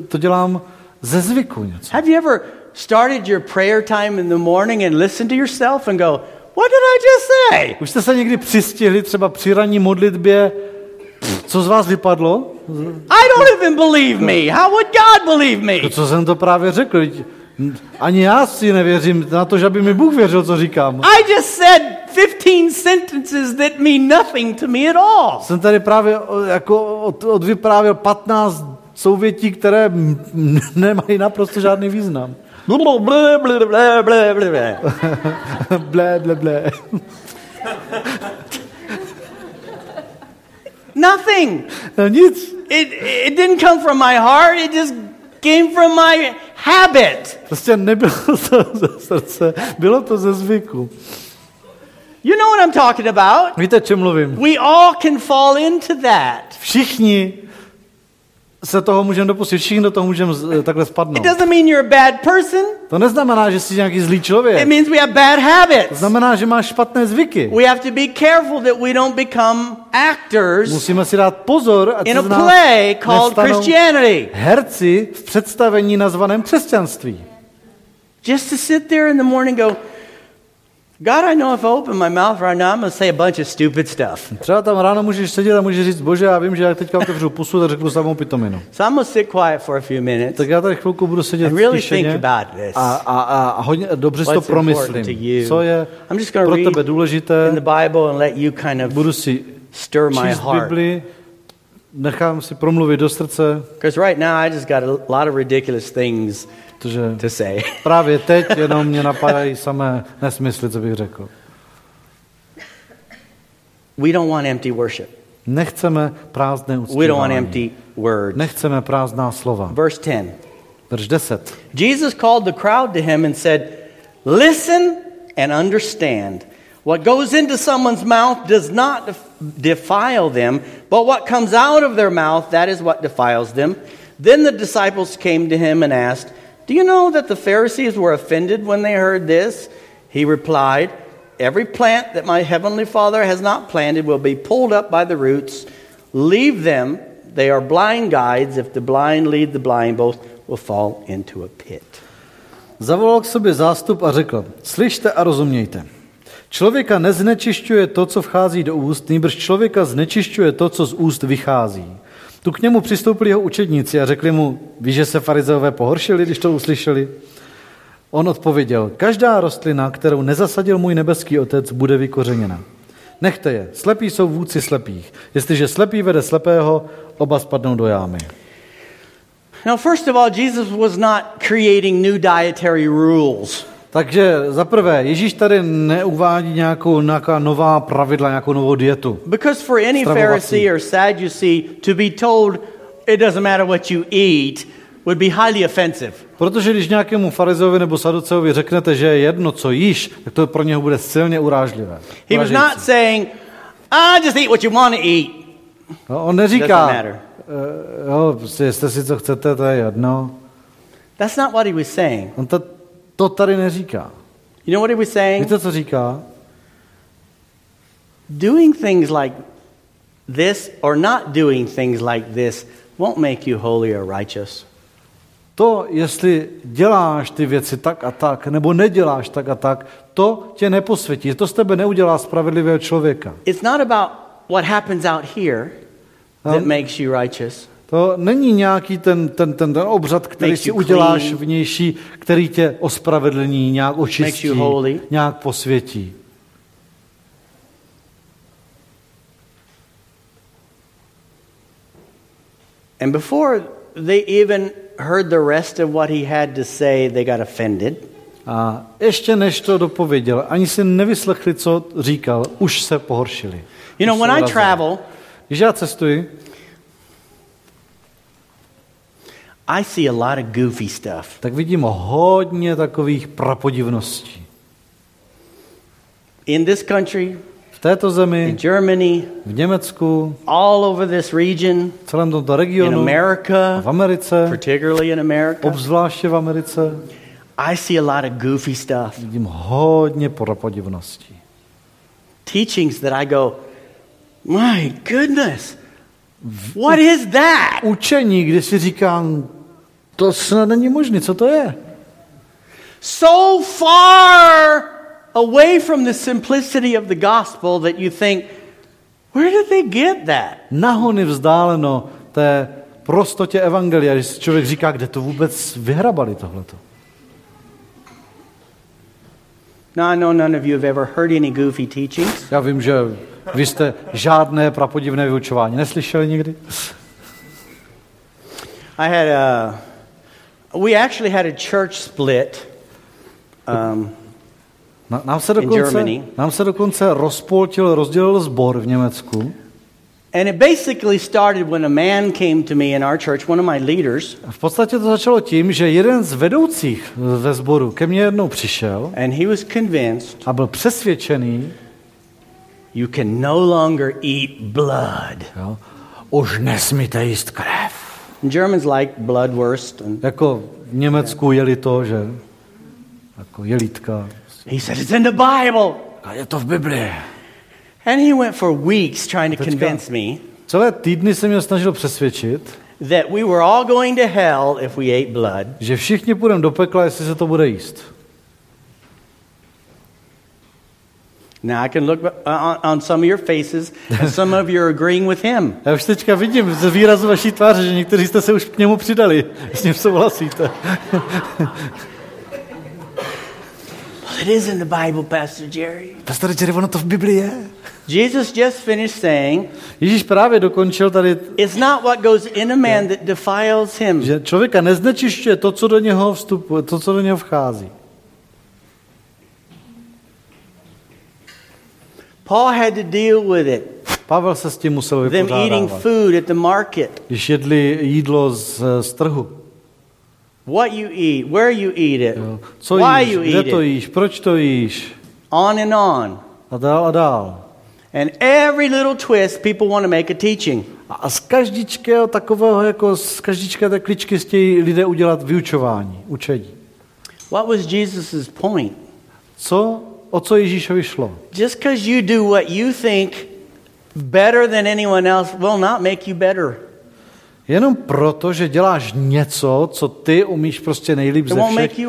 B: to dělám ze zvyku něco.
A: Have you ever started your prayer time in the morning and listened to yourself and go, What did I just say?
B: Už jste se někdy přistihli třeba při ranní modlitbě, co z vás vypadlo?
A: I don't even believe me. How would God believe
B: To,
A: me?
B: co jsem to právě řekl. Ani já si nevěřím na to, že by mi Bůh věřil, co říkám.
A: I just said 15 sentences that mean nothing to me at all.
B: Jsem tady právě jako od, odvyprávěl 15 souvětí, které nemají naprosto žádný význam.
A: Blah, blah.
B: blé, blé, blé.
A: Nothing.
B: No nic.
A: It, it didn't come from my heart, it just came from my habit.
B: Prostě nebylo to ze srdce, bylo to ze zvyku.
A: You know what I'm talking about.
B: Víte, čem mluvím?
A: We all can fall into that.
B: Všichni se toho můžeme dopustit, všichni do toho můžeme z- takhle
A: It
B: spadnout.
A: doesn't mean you're a bad person,
B: To neznamená, že jsi nějaký zlý
A: it
B: člověk.
A: means we have bad
B: To
A: habits.
B: znamená, že máš špatné zvyky.
A: We have to be careful that we don't become actors
B: Musíme si dát pozor, ať
A: in a play called Christianity.
B: herci v představení nazvaném křesťanství.
A: Just to sit there in the morning and go, God, I know if I open my mouth right now, I'm going to say a bunch of stupid stuff.
B: Třeba tam ráno můžeš sedět a můžeš říct, bože, já vím, že jak teďka otevřu pusu, tak řeknu samou pitominu.
A: So I'm going to sit quiet for a few minutes
B: Tak já tady chvilku budu sedět
A: and really think about this.
B: a, a, a, a hodně, dobře si to promyslím. Co je
A: I'm just going to
B: pro
A: read
B: tebe důležité,
A: in the Bible and let you kind of
B: budu si
A: stir my heart.
B: Bibli, nechám si promluvit do srdce,
A: Because right now I just got a lot of ridiculous things to say.
B: právě teď jenom mě napadají samé nesmysly, co bych řekl.
A: We don't want empty worship.
B: Nechceme prázdné
A: We don't want empty words.
B: Nechceme prázdná slova.
A: Verse 10.
B: Verš 10.
A: Jesus called the crowd to him and said, Listen and understand. What goes into someone's mouth does not defile them, but what comes out of their mouth, that is what defiles them. Then the disciples came to him and asked, Do you know that the Pharisees were offended when they heard this? He replied, Every plant that my heavenly Father has not planted will be pulled up by the roots. Leave them. They are blind guides. If the blind lead the blind, both will fall into a pit.
B: Zavolal k sobě zástup a řekl, slyšte a rozumějte. Člověka neznečišťuje to, co vchází do úst, nýbrž člověka znečišťuje to, co z úst vychází. Tu k němu přistoupili jeho učedníci a řekli mu, víš, že se farizeové pohoršili, když to uslyšeli? On odpověděl, každá rostlina, kterou nezasadil můj nebeský otec, bude vykořeněna. Nechte je, slepí jsou vůdci slepých. Jestliže slepý vede slepého, oba spadnou do jámy.
A: Now, first of all, Jesus was not creating new dietary rules.
B: Takže za prvé, Ježíš tady neuvádí nějakou, nějaká nová pravidla, nějakou novou dietu.
A: Because for any. Pharisee or Sadducee to be told it doesn't matter what you eat would be highly offensive.
B: Protože když nějakému farizeovi nebo saduceovi řeknete, že je jedno, co jíš, tak to pro něho bude silně urážlivé.
A: He was not saying, ah, just eat what you want to eat.
B: No, on neříká, eh, jo, prostě jeste si, co chcete, to je jedno.
A: That's not what he was saying.
B: On to, to tady neříká.
A: You know what he was saying?
B: Víte, co říká?
A: Doing things like this or not doing things like this won't make you holy or righteous.
B: To, jestli děláš ty věci tak a tak, nebo neděláš tak a tak, to tě neposvětí. To z tebe neudělá spravedlivého člověka.
A: It's not about what happens out here that
B: Um,
A: makes you righteous.
B: To není nějaký ten, ten, ten, ten obřad, který si uděláš
A: clean.
B: vnější, který tě ospravedlní, nějak očistí, nějak posvětí.
A: And before they even heard the rest of what he had to say, they got offended.
B: A ještě než to dopověděl, ani si nevyslechli, co říkal, už se pohoršili.
A: You know, when I travel,
B: Když já cestuji,
A: I see a lot of goofy stuff.
B: tak vidím hodně takových prapodivností.
A: In this country,
B: V této
A: in
B: zemi,
A: Germany,
B: v Německu,
A: all over this region,
B: v celém tomto
A: in
B: regionu,
A: America,
B: v Americe,
A: particularly in America,
B: obzvláště v Americe,
A: I see a lot of goofy stuff.
B: vidím hodně prapodivností.
A: Teachings that I go, my goodness, what is that?
B: Učení, kdy si říkám, to snad není možné, co to je?
A: So far away from the simplicity of the gospel that you think, where did they get that?
B: Nahony vzdáleno té prostotě evangelia, když si člověk říká, kde to vůbec vyhrabali tohleto.
A: Now, I know none of you have ever heard any goofy teachings.
B: Já vím, že vy jste žádné prapodivné vyučování neslyšeli nikdy.
A: I had a, we actually had a church split. Um,
B: Na- Nám se dokonce, nám se dokonce rozpoltil, rozdělil zbor v Německu.
A: and it basically started when a man came to me in our church, one of my leaders,
B: A v podstatě to začalo tím, že jeden z vedoucích ve sboru ke mně jednou přišel
A: and he was convinced
B: a byl přesvědčený,
A: you can no longer eat blood.
B: jo, už nesmíte jíst krev.
A: Germans like bloodwurst. And
B: Jako v Německu jeli to, že jako jelítka.
A: he said, it's in the Bible.
B: A je to v Biblii.
A: And he went for weeks trying to convince me
B: Celé týdny se mě snažil přesvědčit,
A: that we were all going to hell if we ate blood.
B: že všichni půjdeme do pekla, jestli se to bude jíst.
A: Now I can look on, on some of your faces, and some of you are agreeing with him.
B: Já už teďka vidím z výrazu vaší tváře, že někteří jste se už k němu přidali. S ním souhlasíte.
A: Well, it is in the Bible, Pastor Jerry.
B: Pastor Jerry, ono to v Biblii je.
A: Jesus just finished saying,
B: Ježíš právě dokončil tady,
A: It's not what goes in a man that defiles him.
B: že člověka neznečišťuje to, co do něho vstupuje, to, co do něho vchází.
A: Paul had to deal with it.
B: Pavel se s tím musel
A: Them eating
B: vypořádávat.
A: food at the market.
B: Když jedli jídlo z, z trhu.
A: What you eat, where you eat it,
B: Jo. Co
A: why
B: jíš,
A: you
B: kde
A: eat
B: to
A: it,
B: jíš, proč to jíš.
A: on and on.
B: A dál a dál.
A: And every little twist, people want to make a teaching.
B: A z každičkého takového, jako z každičké té kličky chtějí lidé udělat vyučování, učení.
A: What was Jesus' point?
B: Co, o co Ježíšovi šlo?
A: Just because you do what you think better than anyone else will not make you better.
B: Jenom proto, že děláš něco, co ty umíš prostě nejlíp ze všech,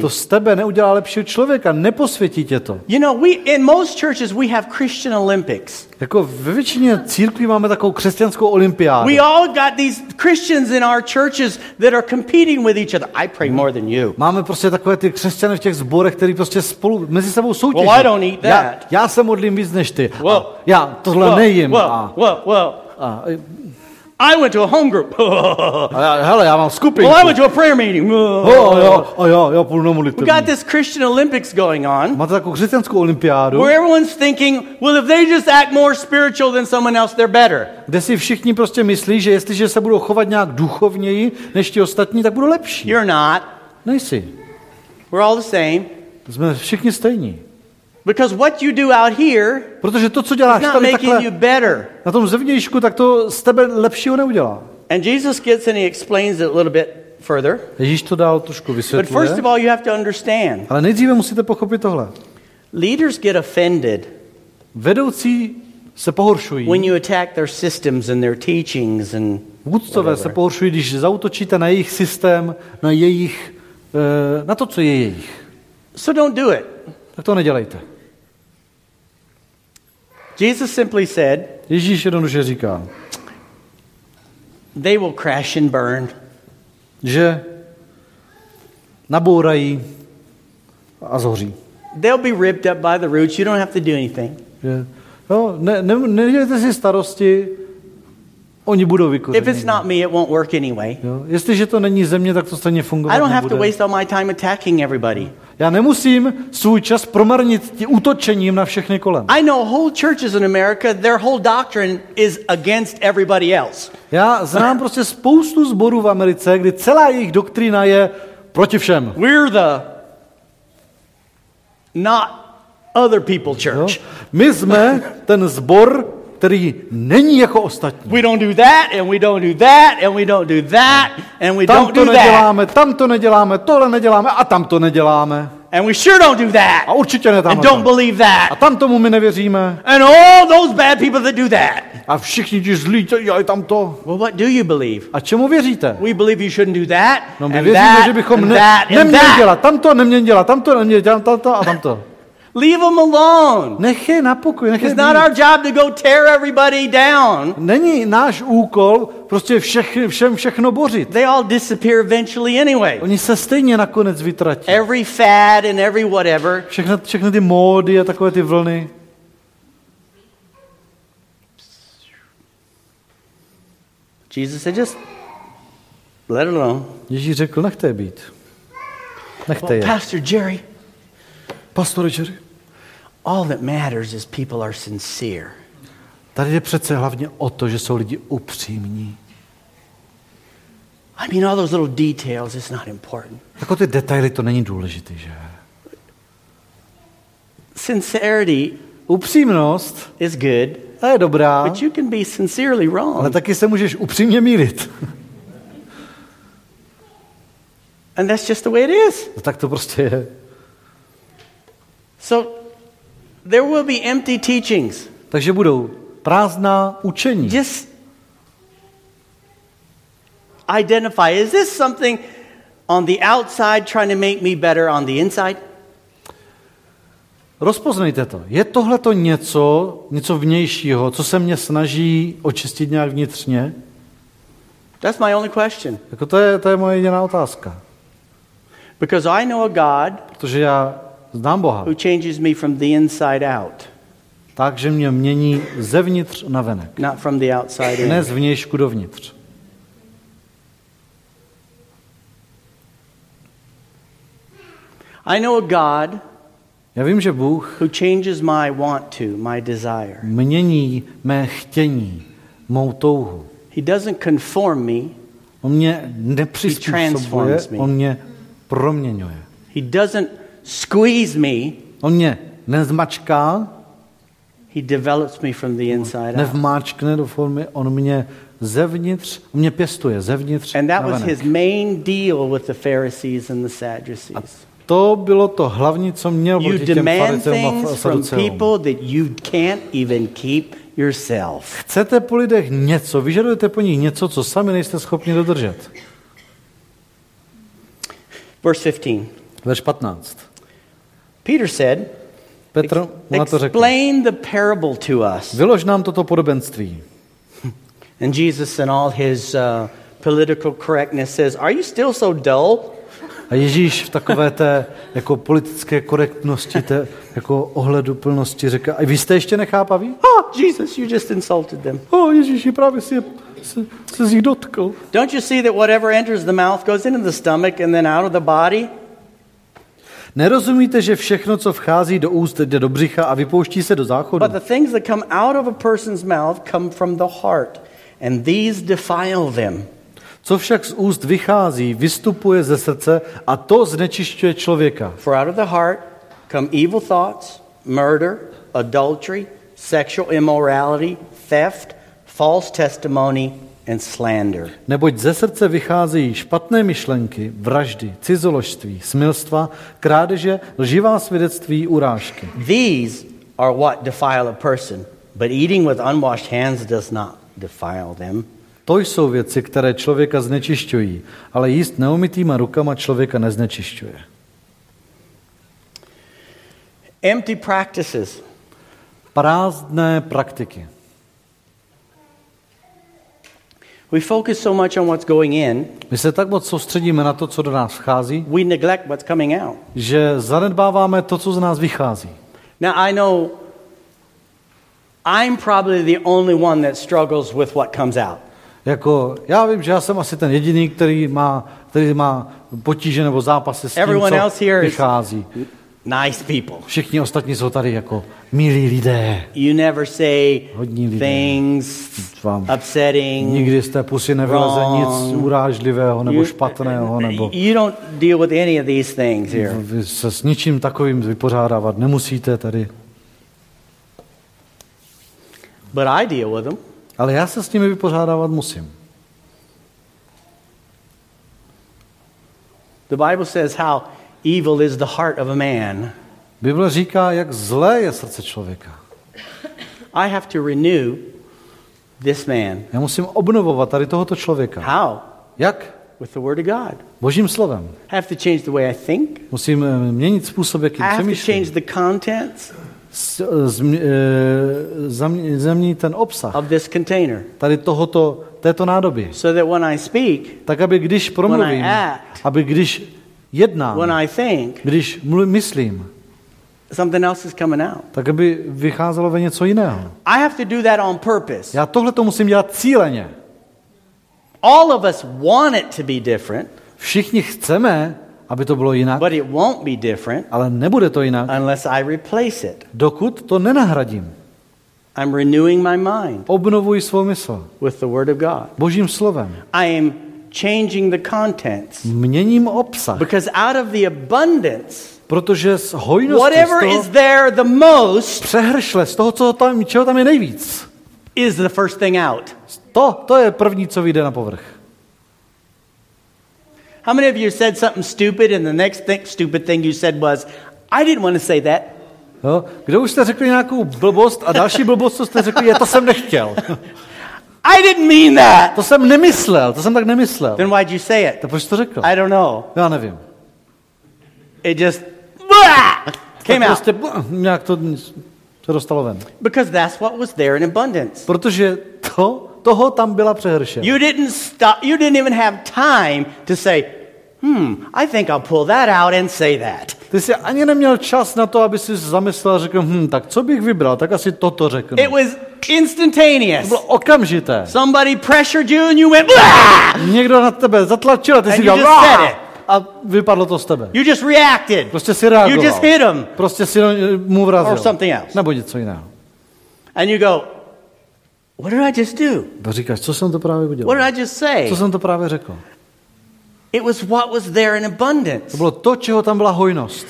B: to z tebe neudělá lepšího člověka, neposvětí tě to.
A: You know, we in most churches we have Christian Olympics.
B: Jako ve většině církví máme takovou křesťanskou olympiádu.
A: We all got these Christians in our churches that are competing with each other. I pray more than you.
B: Máme prostě takové ty křesťany v těch zborech, který prostě spolu mezi sebou soutěží.
A: Well, I don't eat
B: Já,
A: that.
B: já se modlím víc než ty.
A: Well,
B: já tohle
A: well,
B: nejím.
A: Well,
B: a,
A: well, well.
B: a,
A: I went to a home group.
B: a já, hele, já mám skupinku.
A: well, I went to a prayer meeting.
B: Jo, jo, a jo, jo, půjdu na
A: We
B: modlitevní.
A: got this Christian Olympics going on
B: Máte takovou křesťanskou olympiádu,
A: where everyone's thinking, well, if they just act more spiritual than someone else, they're better.
B: kde si všichni prostě myslí, že jestliže se budou chovat nějak duchovněji než ti ostatní, tak budou lepší.
A: You're not.
B: Nejsi.
A: We're all the same.
B: Jsme všichni stejní.
A: Because what you do out here
B: Protože to, co děláš tady
A: making you
B: takhle
A: better.
B: na tom zevnějšku, tak to z tebe lepšího neudělá.
A: And Jesus gets and he explains it a little bit further.
B: Ježíš to dál trošku
A: But first
B: vysvětluje.
A: of all, you have to understand
B: Ale nejdříve musíte pochopit tohle.
A: leaders get offended
B: Vedoucí se pohoršují.
A: when you attack their systems and their teachings and
B: Vůdcové se pohoršují, když zautočíte na jejich systém, na jejich, eh, na to, co je jejich.
A: so don't do it.
B: Tak to nedělejte.
A: Jesus simply said,
B: Ježíš jednoduše říká,
A: they will crash and burn.
B: že nabourají a zhoří.
A: They'll be ripped up by the roots. You don't have to do anything.
B: Že, no, ne, ne, nedělejte si starosti, oni budou
A: If
B: vykořeněni.
A: it's not me, it won't work anyway.
B: Jo? Jestliže to není země, tak to stejně fungovat
A: I don't have to
B: nebude.
A: waste all my time attacking everybody.
B: Já nemusím svůj čas promarnit tí útočením na všechny kolem.
A: I know whole churches in America, their whole doctrine is against everybody else.
B: Já znám prostě spoustu zborů v Americe, kdy celá jejich doktrína je proti všem.
A: We're the not other people
B: Jo?
A: church.
B: My jsme ten zbor, který není jako ostatní.
A: We don't do that, and we don't do that, and we don't do that, and we
B: Tam
A: don't
B: to
A: do that.
B: neděláme, tam to neděláme, tohle neděláme a tam to neděláme.
A: And we sure don't do that.
B: A určitě ne tam.
A: And don't believe
B: A
A: that.
B: tam tomu my nevěříme.
A: And all those bad people that do that.
B: A všichni ti zlí, to dělají tam to.
A: Well, what do you believe?
B: A čemu věříte?
A: We believe you shouldn't do that,
B: No my
A: and
B: věříme,
A: that,
B: že bychom ne,
A: that,
B: neměli
A: that.
B: dělat tamto, neměli dělat tamto, neměli dělat tamto a tamto.
A: Leave them alone.
B: Nech je na pokoj, nech je
A: It's not our job to go tear everybody down.
B: Není náš úkol prostě všech, všem všechno bořit.
A: They all disappear eventually anyway.
B: Oni se stejně nakonec vytratí.
A: Every fad and every whatever.
B: Všechny, všechny ty módy a takové ty vlny.
A: Jesus said, just let it alone.
B: Ježíš řekl, nechte je být. Nechte
A: Well,
B: je.
A: Pastor Jerry,
B: Pastore Jerry,
A: all that matters is people are sincere.
B: tady jde přece hlavně o to, že jsou lidi upřímní.
A: I mean, all those little details, it's not important.
B: Jako ty detaily, to není důležité, že?
A: Sincerity
B: Upřímnost
A: is good,
B: ta je dobrá,
A: but you can be sincerely
B: ale
A: wrong.
B: taky se můžeš upřímně mílit.
A: And that's just the way it is.
B: tak to prostě je.
A: So there will be empty teachings.
B: Takže budou prázdná učení.
A: Just identify is this something on the outside trying to make me better on the inside?
B: Rozpoznejte to. Je tohle to něco, něco vnějšího, co se mě snaží očistit nějak vnitřně?
A: That's my only question.
B: Jako to, je, to je moje jediná otázka.
A: Because I know a God
B: Protože já znám Boha,
A: who changes me from the inside out,
B: takže mě mění zevnitř na venek.
A: not from the outside in.
B: Ne z vnějšku dovnitř.
A: I know a God
B: Já vím, že Bůh
A: who changes my want to, my desire.
B: mění mé chtění, mou touhu.
A: He doesn't conform me,
B: On mě nepřizpůsobuje,
A: transforms me.
B: on mě proměňuje.
A: He doesn't squeeze me,
B: On mě nezmačká,
A: He develops me from the inside out.
B: Nevmáčkne do formy, on mě zevnitř, on mě pěstuje zevnitř
A: And that was his main deal with the Pharisees and the Sadducees.
B: To bylo to hlavní, co měl proti těm farizeům a saduceům.
A: people that you can't even keep yourself.
B: Chcete po lidech něco, vyžadujete po nich něco, co sami nejste schopni dodržet.
A: Verse 15.
B: Verš 15.
A: Peter said,
B: Petr mu na to řekl.
A: Explain the parable to us.
B: Vylož nám toto podobenství.
A: And Jesus, in all his uh, political correctness, says, Are you still so dull?
B: A Ježíš v takové té jako politické korektnosti, té jako ohleduplnosti říká, a vy jste ještě nechápaví?
A: Oh, Jesus, you just insulted them.
B: Oh, Ježíši, právě si je, se, se z nich dotkl.
A: Don't you see that whatever enters the mouth goes into the stomach and then out of the body?
B: Nerozumíte, že všechno, co vchází do úst, jde do břicha a vypouští se do záchodu?
A: But the things that come out of a person's mouth come from the heart, and these defile them.
B: Co však z úst vychází, vystupuje ze srdce a to znečišťuje člověka.
A: For out of the heart come evil thoughts, murder, adultery, sexual immorality, theft, false testimony, and slander.
B: Neboť ze srdce vycházejí špatné myšlenky, vraždy, cizoložství, smilstva, krádeže, lživá svědectví, urážky.
A: These are what defile a person, but eating with unwashed hands does not defile them.
B: To jsou věci, které člověka znečišťují, ale jíst neumytýma rukama člověka neznečišťuje.
A: Empty practices.
B: Prázdné praktiky.
A: We focus so much on what's going in,
B: My se tak moc soustředíme na to, co do nás vchází,
A: we neglect what's coming out.
B: že zanedbáváme to, co z nás vychází.
A: Now, I know I'm probably the only one that struggles with what comes out.
B: Jako, já vím, že já jsem asi ten jediný, který má, který má potíže nebo zápasy s tím,
A: Everyone
B: co
A: else here is
B: vychází.
A: Nice people.
B: Všichni ostatní jsou tady jako milí lidé.
A: You never say
B: Hodní lidé.
A: things
B: Vám
A: upsetting.
B: Nikdy z té pusy nevyleze nic urážlivého nebo
A: You-
B: špatného, nebo
A: You don't deal with any of these things here.
B: vy se s ničím takovým vypořádávat nemusíte tady.
A: But I deal with them.
B: Ale já se s nimi vypořádávat musím.
A: The Bible says how evil is the heart of a man.
B: Bible říká, jak zlé je srdce člověka.
A: I have to renew this man.
B: Já musím obnovovat tady tohoto člověka.
A: How?
B: Jak?
A: With the Word of God.
B: Božím slovem.
A: I have to change the way I think.
B: Musím eh, měnit způsob,
A: I
B: jakým
A: have to
B: přemýšlím.
A: change the contents
B: eh, eh, zamě- Zaměnit ten obsah
A: of this container
B: tady tohoto, této nádoby.
A: so that when I speak,
B: Tak, aby když promluvím,
A: act,
B: aby když jednám,
A: when I think,
B: když mlu- myslím,
A: something else is coming out.
B: tak aby vycházelo ve něco jiného.
A: I have to do that on purpose.
B: Já tohle to musím dělat cíleně.
A: All of us want it to be different,
B: Všichni chceme, aby to bylo jinak,
A: but it won't be different
B: ale nebude to jinak,
A: unless I replace it.
B: dokud to nenahradím.
A: I'm renewing my mind
B: Obnovuji svou mysl
A: with the Word of God.
B: božím slovem.
A: I am changing the contents
B: Měním obsah,
A: because out of the abundance,
B: protože z hojnosti, z
A: whatever
B: toho
A: is there the most
B: přehršle, z toho, co tam, čeho tam je nejvíc,
A: is the first thing out.
B: to, to je první, co vyjde na povrch.
A: How many of you said something stupid and the next thing, stupid thing you said was, I didn't want to say that.
B: Jo? Kde už jste řekli nějakou blbost a další blbost, co jste řekli, je to jsem nechtěl.
A: I didn't mean that.
B: To jsem nemyslel, to jsem tak nemyslel.
A: Then why'd you say it?
B: Tak proč to řekl?
A: I don't know.
B: Já nevím.
A: It just blah, came out
B: prostě nějak to se dostalo ven.
A: because that's what was there in abundance.
B: Protože to, toho tam byla přehrše.
A: You didn't stop. You didn't even have time to say, "Hmm, I think I'll pull that out and say that."
B: Ty jsi ani neměl čas na to, aby si zamyslel a řekl, hm, tak co bych vybral, tak asi toto řeknu.
A: It was
B: To
A: instantaneous.
B: bylo okamžité.
A: Somebody pressured you and you went!
B: Někdo na tebe zatlačil a ty
A: And
B: si dělal,
A: just said it.
B: a vypadlo to z tebe.
A: You just reacted.
B: Prostě si reagoval.
A: You just hit him.
B: Prostě si mu vrazil.
A: Or something else.
B: Nebo něco jiného.
A: And you go, What did I just do?
B: To říkáš, co jsem to právě
A: What
B: udělal?
A: did I just say?
B: Co jsem to právě řekl?
A: It was what was there in
B: To
A: abundance.
B: bylo to, čeho tam byla hojnost.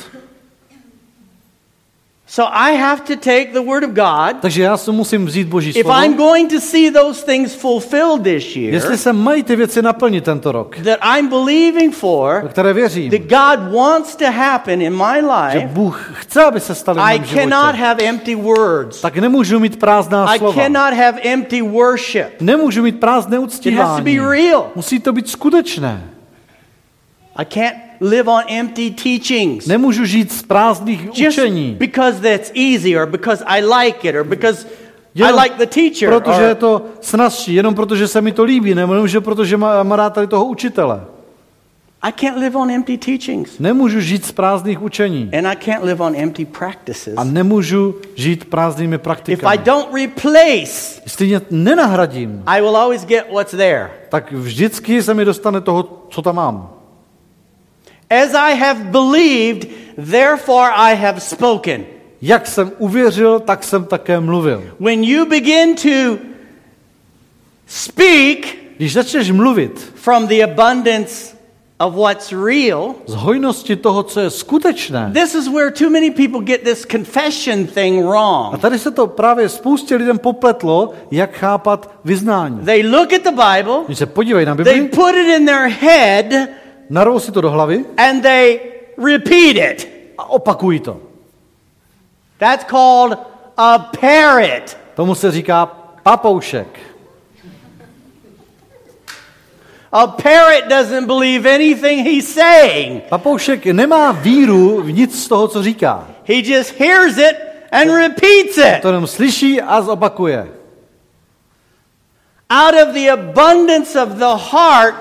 A: So I have to take the word of God.
B: Takže já si musím vzít Boží
A: If
B: slovo.
A: I'm going to see those things fulfilled this year,
B: Jestli se mají ty věci naplnit tento rok,
A: that I'm believing for,
B: které věřím,
A: that God wants to happen in my
B: že
A: life,
B: Bůh chce, aby se staly v
A: I
B: mém
A: cannot
B: životě,
A: have empty words.
B: tak nemůžu mít prázdná
A: I
B: slova.
A: cannot have empty worship.
B: Nemůžu mít prázdné
A: It has to
B: uctívání.
A: be real.
B: Musí to být skutečné.
A: I can't live on empty teachings.
B: Nemůžu žít z prázdných
A: Just
B: učení.
A: because that's easy or because I like it or because I
B: Jenom
A: like the teacher.
B: Protože je
A: Or,
B: to snazší, jenom protože se mi to líbí, nebo jenom že protože má, má rád tady toho učitele.
A: I can't live on empty teachings.
B: Nemůžu žít z prázdných učení.
A: And I can't live on empty practices.
B: A nemůžu žít prázdnými
A: If I
B: praktikami.
A: don't replace,
B: Jestli je nenahradím,
A: I will always get what's there.
B: tak vždycky se mi dostane toho, co tam mám.
A: As I have believed, therefore I have spoken.
B: Jak jsem uvěřil, tak jsem také mluvil.
A: When you begin to speak
B: Když začneš mluvit
A: from the abundance of what's real,
B: z hojnosti toho, co je skutečné,
A: this is where too many people get this confession thing
B: a
A: wrong.
B: tady se to právě spoustě lidem popletlo, jak chápat vyznání.
A: They look at the Bible,
B: Když se podívají na
A: they
B: Bibli,
A: put it in their head,
B: narvou si to do hlavy
A: and they repeat it.
B: a opakují to.
A: That's called a parrot.
B: Tomu se říká papoušek.
A: A parrot doesn't believe anything he's saying.
B: Papoušek nemá víru v nic z toho, co říká.
A: He just hears it and repeats it.
B: To jenom slyší a zopakuje.
A: Out of the abundance of the heart,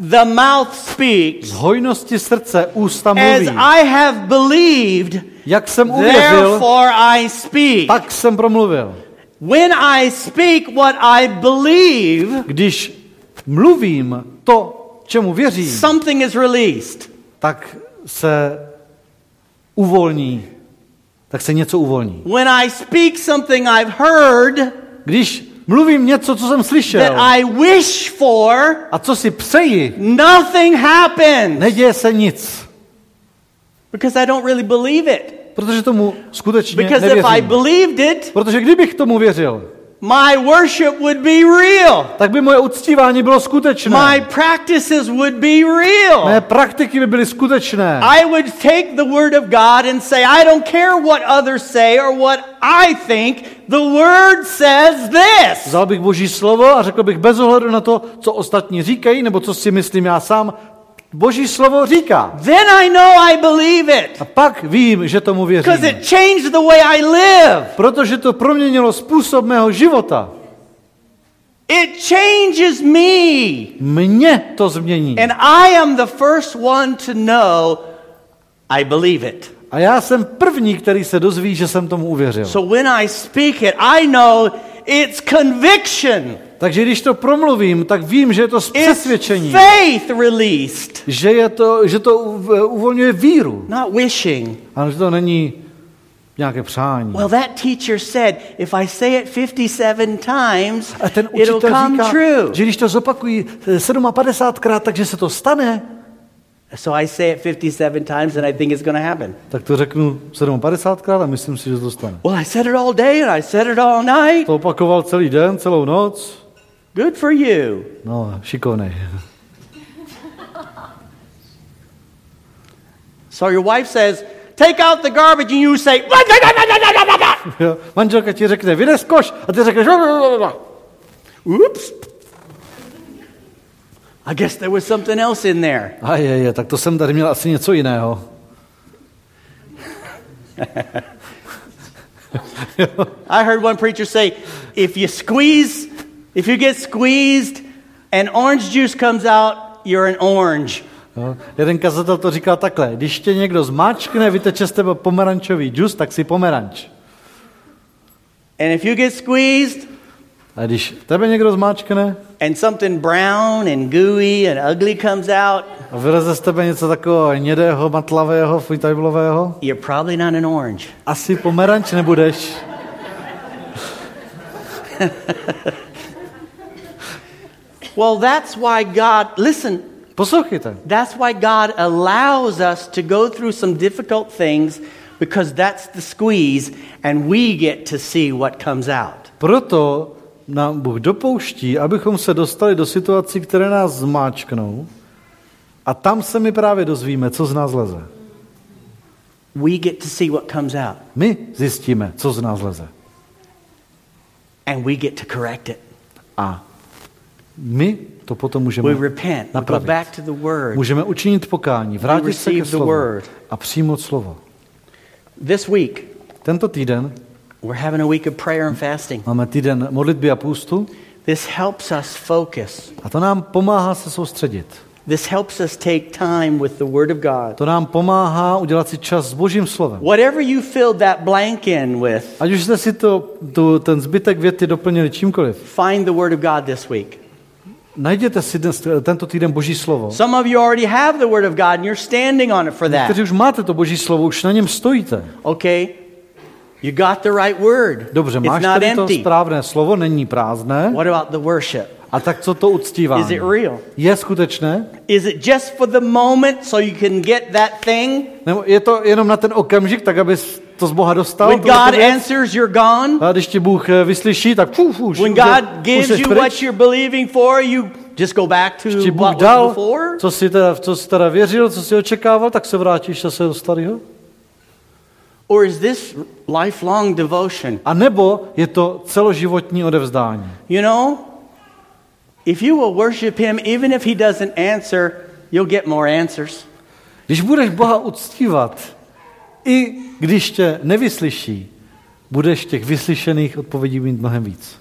A: the mouth speaks.
B: Z hojnosti srdce ústa
A: As
B: mluví.
A: I have believed,
B: Jak jsem uvěřil,
A: therefore I speak.
B: tak jsem promluvil.
A: When I speak what I believe,
B: Když mluvím to, čemu věřím,
A: something is released.
B: tak se uvolní. Tak se něco uvolní.
A: When I speak something I've heard
B: Když mluvím něco, co jsem
A: that
B: slyšel
A: I wish for,
B: a co si přeji,
A: nothing happens
B: neděje se nic.
A: because I don't really believe it.
B: Protože tomu skutečně
A: Because if I
B: nevěřím.
A: believed it,
B: Protože kdybych tomu věřil,
A: my worship would be real.
B: tak by moje uctívání bylo skutečné.
A: My practices would be real.
B: Mé praktiky by byly skutečné.
A: I would take the word of God and say, I don't care what others say or what I think. The word says this.
B: Vzal bych Boží slovo a řekl bych bez ohledu na to, co ostatní říkají, nebo co si myslím já sám, Boží slovo říká.
A: Then I know I believe it
B: A pak vím, že tomu
A: because
B: věřím.
A: it changed the way I live.
B: Protože to proměnilo způsob mého života.
A: It changes me.
B: Mě to změní.
A: And I am the first one to know I believe it.
B: A já jsem první, který se dozví, že jsem tomu uvěřil.
A: So when I speak it, I know it's conviction.
B: Takže když to promluvím, tak vím, že je to z přesvědčení.
A: faith released,
B: Že, je to, že to uv- uvolňuje víru.
A: not wishing.
B: Ale že to není nějaké přání.
A: Well, that teacher said, if I say it 57 times,
B: A ten
A: it'll come
B: říká,
A: true.
B: že když to zopakují 57krát, takže se to stane,
A: So I say it 57 times and I think it's going to happen.
B: tak to řeknu 57krát a myslím si, že to stane.
A: Well, I said it all day and I said it all night.
B: To opakoval celý den, celou noc.
A: Good for you.
B: No, šikovnej.
A: So your wife says, take out the garbage and you say.
B: Manželka ti řekne, vynes koš, a ty řekneš,
A: oops. I guess there was something else in there.
B: a je, je, tak to jsem tady měl asi něco jiného.
A: I heard one preacher say, if you squeeze, if you get squeezed and orange juice comes out, you're an orange.
B: Jo. Jeden kazatel to říkal takhle, když tě někdo zmáčkne, vyteče z tebe pomerančový džus, tak si pomeranč.
A: And if you get squeezed
B: A když tebe někdo zmáčkne
A: and something brown and gooey and ugly comes out,
B: a vyleze z tebe něco takového hnědého, matlavého, fuitajblového,
A: you're probably not an orange.
B: asi pomeranč nebudeš.
A: Well, that's why God, listen,
B: Poslouchejte.
A: that's why God allows us to go through some difficult things because that's the squeeze, and we get to see what comes out.
B: Proto nám Bůh dopouští, abychom se dostali do situací, které nás zmáčknou a tam se my právě dozvíme, co z nás leze.
A: We get to see what comes out,
B: My zjistíme, co z nás leze.
A: and we get to correct it.
B: A my to potom můžeme napravit.
A: back to the Word.
B: Můžeme učinit pokání, vrátit se ke slovu a přijmout slovo.
A: This week,
B: Tento týden
A: we're having a week of prayer and fasting.
B: máme týden modlitby a půstu
A: This helps us focus.
B: a to nám pomáhá se soustředit.
A: This helps us take time with the Word of God.
B: To nám pomáhá udělat si čas s Božím slovem.
A: Whatever you filled that blank in with,
B: Ať už jste si to, tu, ten zbytek věty doplnili čímkoliv,
A: find the Word of God this week.
B: Najděte si dnes, tento týden Boží slovo.
A: Some of you already have the Word of God and you're standing on it for that.
B: Kteří už máte to Boží slovo, už na něm stojíte.
A: Okay? You got the right word.
B: Dobře,
A: it's
B: máš
A: not
B: tady to správné slovo, není prázdné.
A: What about the worship?
B: A tak co to uctívání?
A: Is it real?
B: Je skutečné?
A: Is it just for the moment so you can get that thing?
B: Nebo je to jenom na ten okamžik, tak abys to z Boha dostal?
A: When God
B: věc?
A: answers, you're gone.
B: A když ti Bůh eh, vyslyší, tak fuf, už,
A: When God gives you what you're believing for, you just go back to
B: ti Bůh
A: what was
B: dal,
A: before?
B: co jsi, teda, co jsi teda věřil, co jsi očekával, tak se vrátíš zase do starého?
A: Or is this lifelong devotion?
B: A nebo je to celoživotní odevzdání?
A: You know, if you will worship Him, even if He doesn't answer, you'll get more answers.
B: Když budeš Boha uctívat, i když tě nevyslyší, budeš těch vyslyšených odpovědí mít mnohem víc.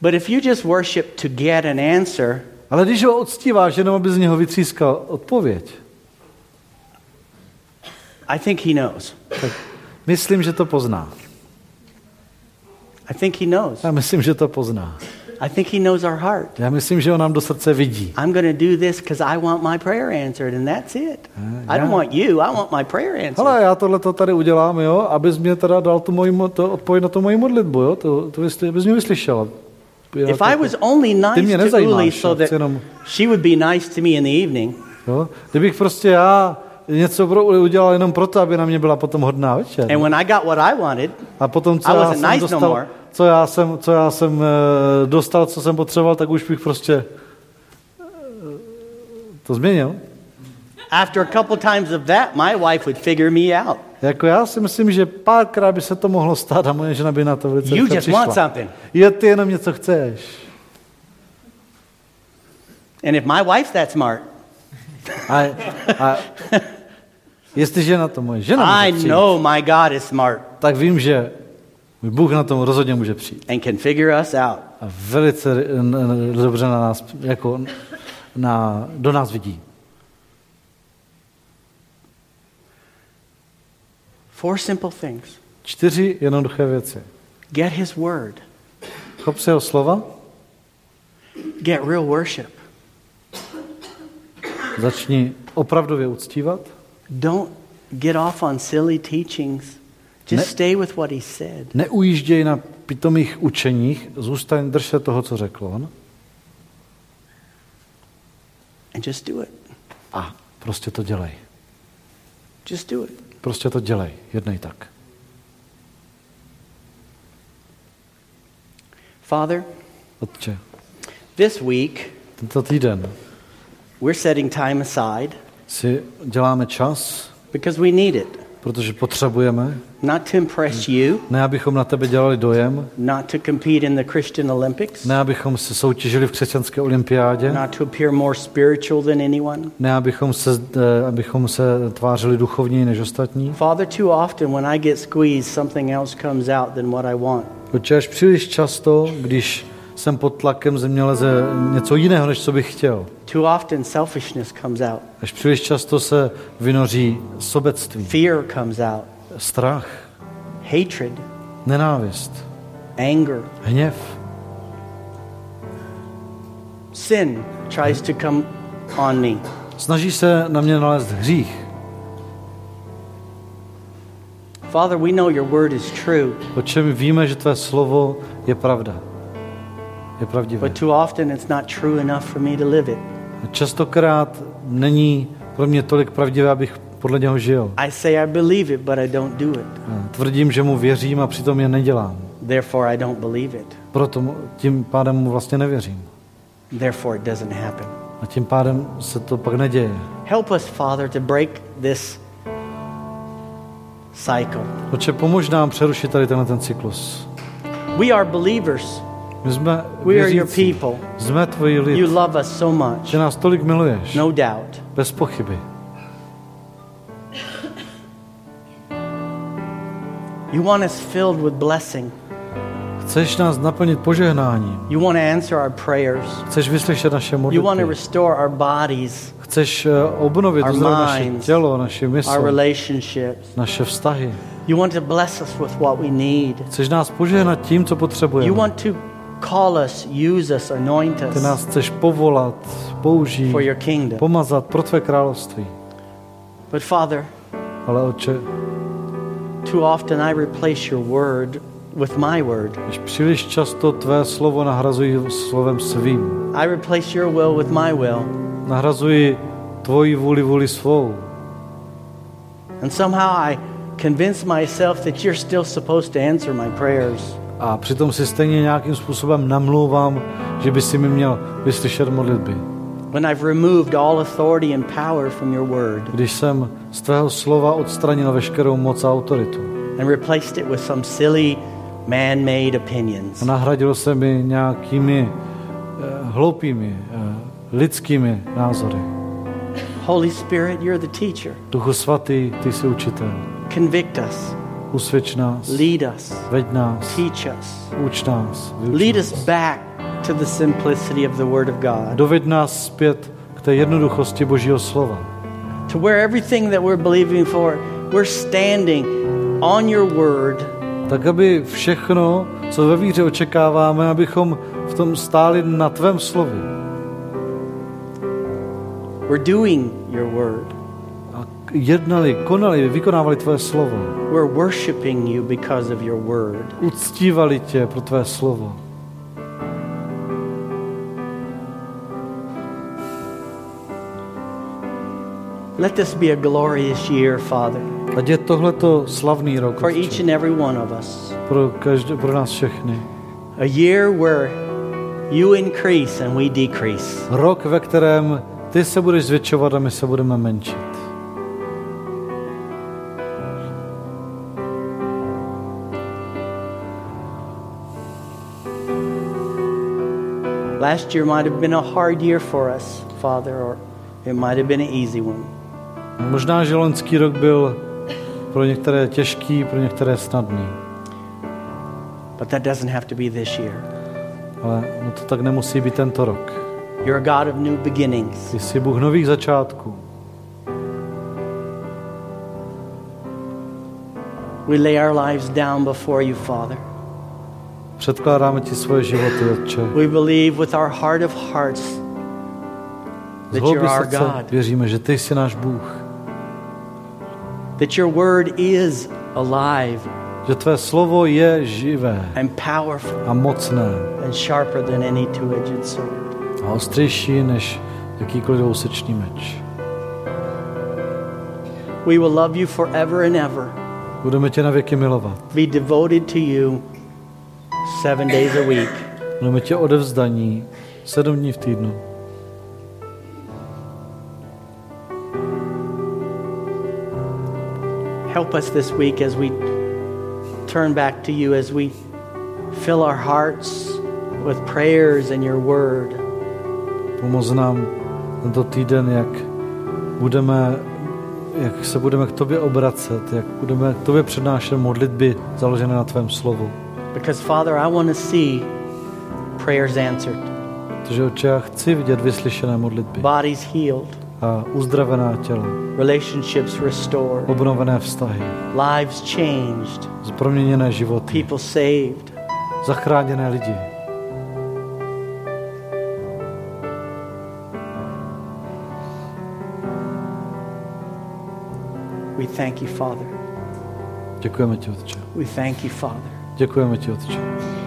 A: But if you just worship to get an answer,
B: Ale když ho uctíváš, jenom aby z něho vytřískal odpověď,
A: I think He knows.
B: tak myslím, že to pozná.
A: I think He knows.
B: Já myslím, že to pozná.
A: I think He knows our heart.
B: Já myslím, že on nám do srdce vidí.
A: I'm going to do this because I want my prayer answered, and that's it. I don't want you, I want my prayer answered.
B: Ale já tohle to tady udělám, jo, abys mě teda dal tu moji, mo- to odpověď na tu moji modlitbu, jo, to, to bys, abys mě vyslyšel. Já
A: If
B: to-
A: I was only nice to Uli
B: já
A: so that
B: jenom,
A: she would be nice to me in the evening,
B: jo, kdybych prostě já něco pro, udělal jenom proto, aby na mě byla potom hodná večer.
A: and when I got what I wanted,
B: A potom, co
A: I
B: já
A: wasn't
B: jsem
A: nice no
B: dostal,
A: more.
B: Co já jsem, co já jsem eh, dostal, co jsem potřeboval, tak už bych prostě eh, to změnil.
A: after a couple times of that, my wife would figure me out.
B: Jako já si myslím, že párkrát by se to mohlo stát a moje žena by na to velice
A: You just want
B: přišla.
A: something.
B: Je, ty jenom něco chceš.
A: And if my wife's that smart,
B: A, a jestliže na to moje žena
A: I know my God is smart
B: tak vím, že Bůh na tom rozhodně může přijít.
A: and can figure us out.
B: A velice dobře na nás, jako na, do nás vidí.
A: Four simple things.
B: Čtyři jednoduché věci.
A: Get his word.
B: Chop se jeho slova,
A: Get real worship.
B: začni opravdově uctívat,
A: Don't get off on silly teachings. Just
B: Ne-
A: stay with what he said.
B: neujížděj na pitomých učeních, zůstaň, drž se toho, co řekl on
A: And just do it.
B: a prostě to dělej.
A: Just do it.
B: Prostě to dělej, jednej tak.
A: Father,
B: Otče,
A: this week
B: tento týden
A: we're setting time aside
B: si děláme čas,
A: because we need it.
B: Protože potřebujeme,
A: Not to impress you,
B: ne abychom na tebe dělali dojem,
A: not to compete in the Christian Olympics,
B: ne abychom se soutěžili v křesťanské olympiádě,
A: not to appear more spiritual than anyone.
B: ne abychom se, eh, abychom se tvářili duchovněji než ostatní.
A: Father, too often when I get squeezed, something else comes out than what I want.
B: Protože až příliš často, když jsem pod tlakem, ze mě leze něco jiného, než co bych chtěl.
A: Too often selfishness comes out,
B: Až příliš často se vynoří sobectví,
A: fear comes out,
B: strach,
A: hatred,
B: nenávist,
A: anger,
B: hněv.
A: sin tries to come on me.
B: Snaží se na mě nalézt hřích.
A: Father, we know your word is true,
B: O čem víme, že tvé slovo je pravda. Je pravdivé.
A: but too often it's not true enough for me to live it.
B: Častokrát není pro mě tolik pravdivé, abych podle něho žil.
A: I say I believe it, but I don't do it.
B: Tvrdím, že mu věřím a přitom je nedělám.
A: Therefore, I don't believe it.
B: Proto tím pádem mu vlastně nevěřím.
A: Therefore, it doesn't happen.
B: A tím pádem se to pak neděje.
A: Help us, Father, to break this cycle.
B: Oče, pomož nám přerušit tady tenhle ten cyklus.
A: We are believers.
B: My jsme
A: We are your people.
B: Jsme tvoji
A: You
B: lid.
A: love us so much.
B: Že nás tolik miluješ.
A: No doubt.
B: Bez pochyby.
A: You want us filled with blessing.
B: Chceš nás naplnit požehnáním.
A: You want to answer our prayers.
B: Chceš vyslyšet naše
A: You want to
B: modlitby.
A: restore our bodies,
B: Chceš eh, obnovit
A: Our
B: naše tělo, naše
A: our
B: mysl,
A: relationships.
B: naše vztahy.
A: You want to bless us with what we need.
B: Chceš nás požehnat tím, co
A: You
B: potřebujeme.
A: want to call us, use us, anoint
B: Ty nás
A: us
B: chceš povolat, použít,
A: for your kingdom.
B: pomazat pro tvé království.
A: But Father,
B: Ale oče,
A: too often I replace your word with my word.
B: když příliš často tvé slovo nahrazuji slovem svým,
A: I replace your will with my will.
B: nahrazuji tvoji vůli vůli svou.
A: And somehow I convince myself that you're still supposed to answer my prayers.
B: A přitom si stejně nějakým způsobem namlouvám, že by si mi měl vyslyšet modlitby.
A: When I've removed all authority and power from your word
B: Když jsem z tvého slova odstranil veškerou moc a autoritu
A: and replaced it with some silly man-made
B: a
A: opinions.
B: nahradil se mi nějakými eh, hloupými, eh, lidskými názory.
A: Holy Spirit, you're the teacher.
B: Duchu svatý, ty jsi učitel.
A: Convict us,
B: Usvědč nás,
A: lead us,
B: veď nás,
A: teach us.
B: uč nás,
A: Lead us back to the simplicity of the Word of God,
B: Doveď nás zpět k té jednoduchosti Božího slova.
A: to where everything that we're believing for, we're standing on your Word
B: Tak, aby všechno, co ve víře očekáváme, abychom v tom stáli na tvém slově.
A: We're doing your word.
B: Jednali, konali, vykonávali tvoje slovo.
A: We're worshiping you because of your word.
B: Uctívali tě pro tvé slovo.
A: Let this be a glorious year, Father,
B: Ať je tohleto slavný rok
A: for each and every one of us.
B: pro, každé, pro nás všechny.
A: A year where you increase and we decrease.
B: Rok, ve kterém ty se budeš zvětšovat a my se budeme menšit.
A: Last year might have been a hard year for us, Father, or it might have been an easy one.
B: Možná, že loňský rok byl pro některé těžký, pro některé snadný.
A: But that doesn't have to be this year.
B: Ale no to tak nemusí být tento rok.
A: You're a God of new beginnings.
B: Ty jsi Bůh nových začátků.
A: We lay our lives down before you, Father.
B: Předkládáme ti svoje životy, Otče.
A: We believe with our heart of hearts that you're our God,
B: věříme, že ty jsi náš Bůh.
A: that your word is alive
B: Že tvé slovo je živé
A: and powerful
B: a mocné
A: and sharper than any two-edged sword.
B: a ostřejší než jakýkoliv dvousečný meč.
A: We will love you forever and ever.
B: Budeme tě na věky milovat.
A: Be devoted to you seven days a week.
B: Budeme tě odevzdaní sedm dní v týdnu.
A: Help us this week as we turn back to you, as we fill our hearts with prayers and your word.
B: Pomoz nám tento týden, jak budeme, jak se budeme k tobě obracet, jak budeme k tobě přednášet modlitby založené na tvém slovu.
A: Because, Father, I want to see prayers answered,
B: Protože oče, já chci vidět vyslyšené modlitby
A: bodies healed,
B: a uzdravená těla,
A: relationships restored,
B: obnovené vztahy,
A: lives changed,
B: životy,
A: people saved.
B: zachráněné lidi.
A: We thank you, Father.
B: Děkujeme ti, Otče.
A: We thank you, Father.
B: Děkujeme ti, Otče.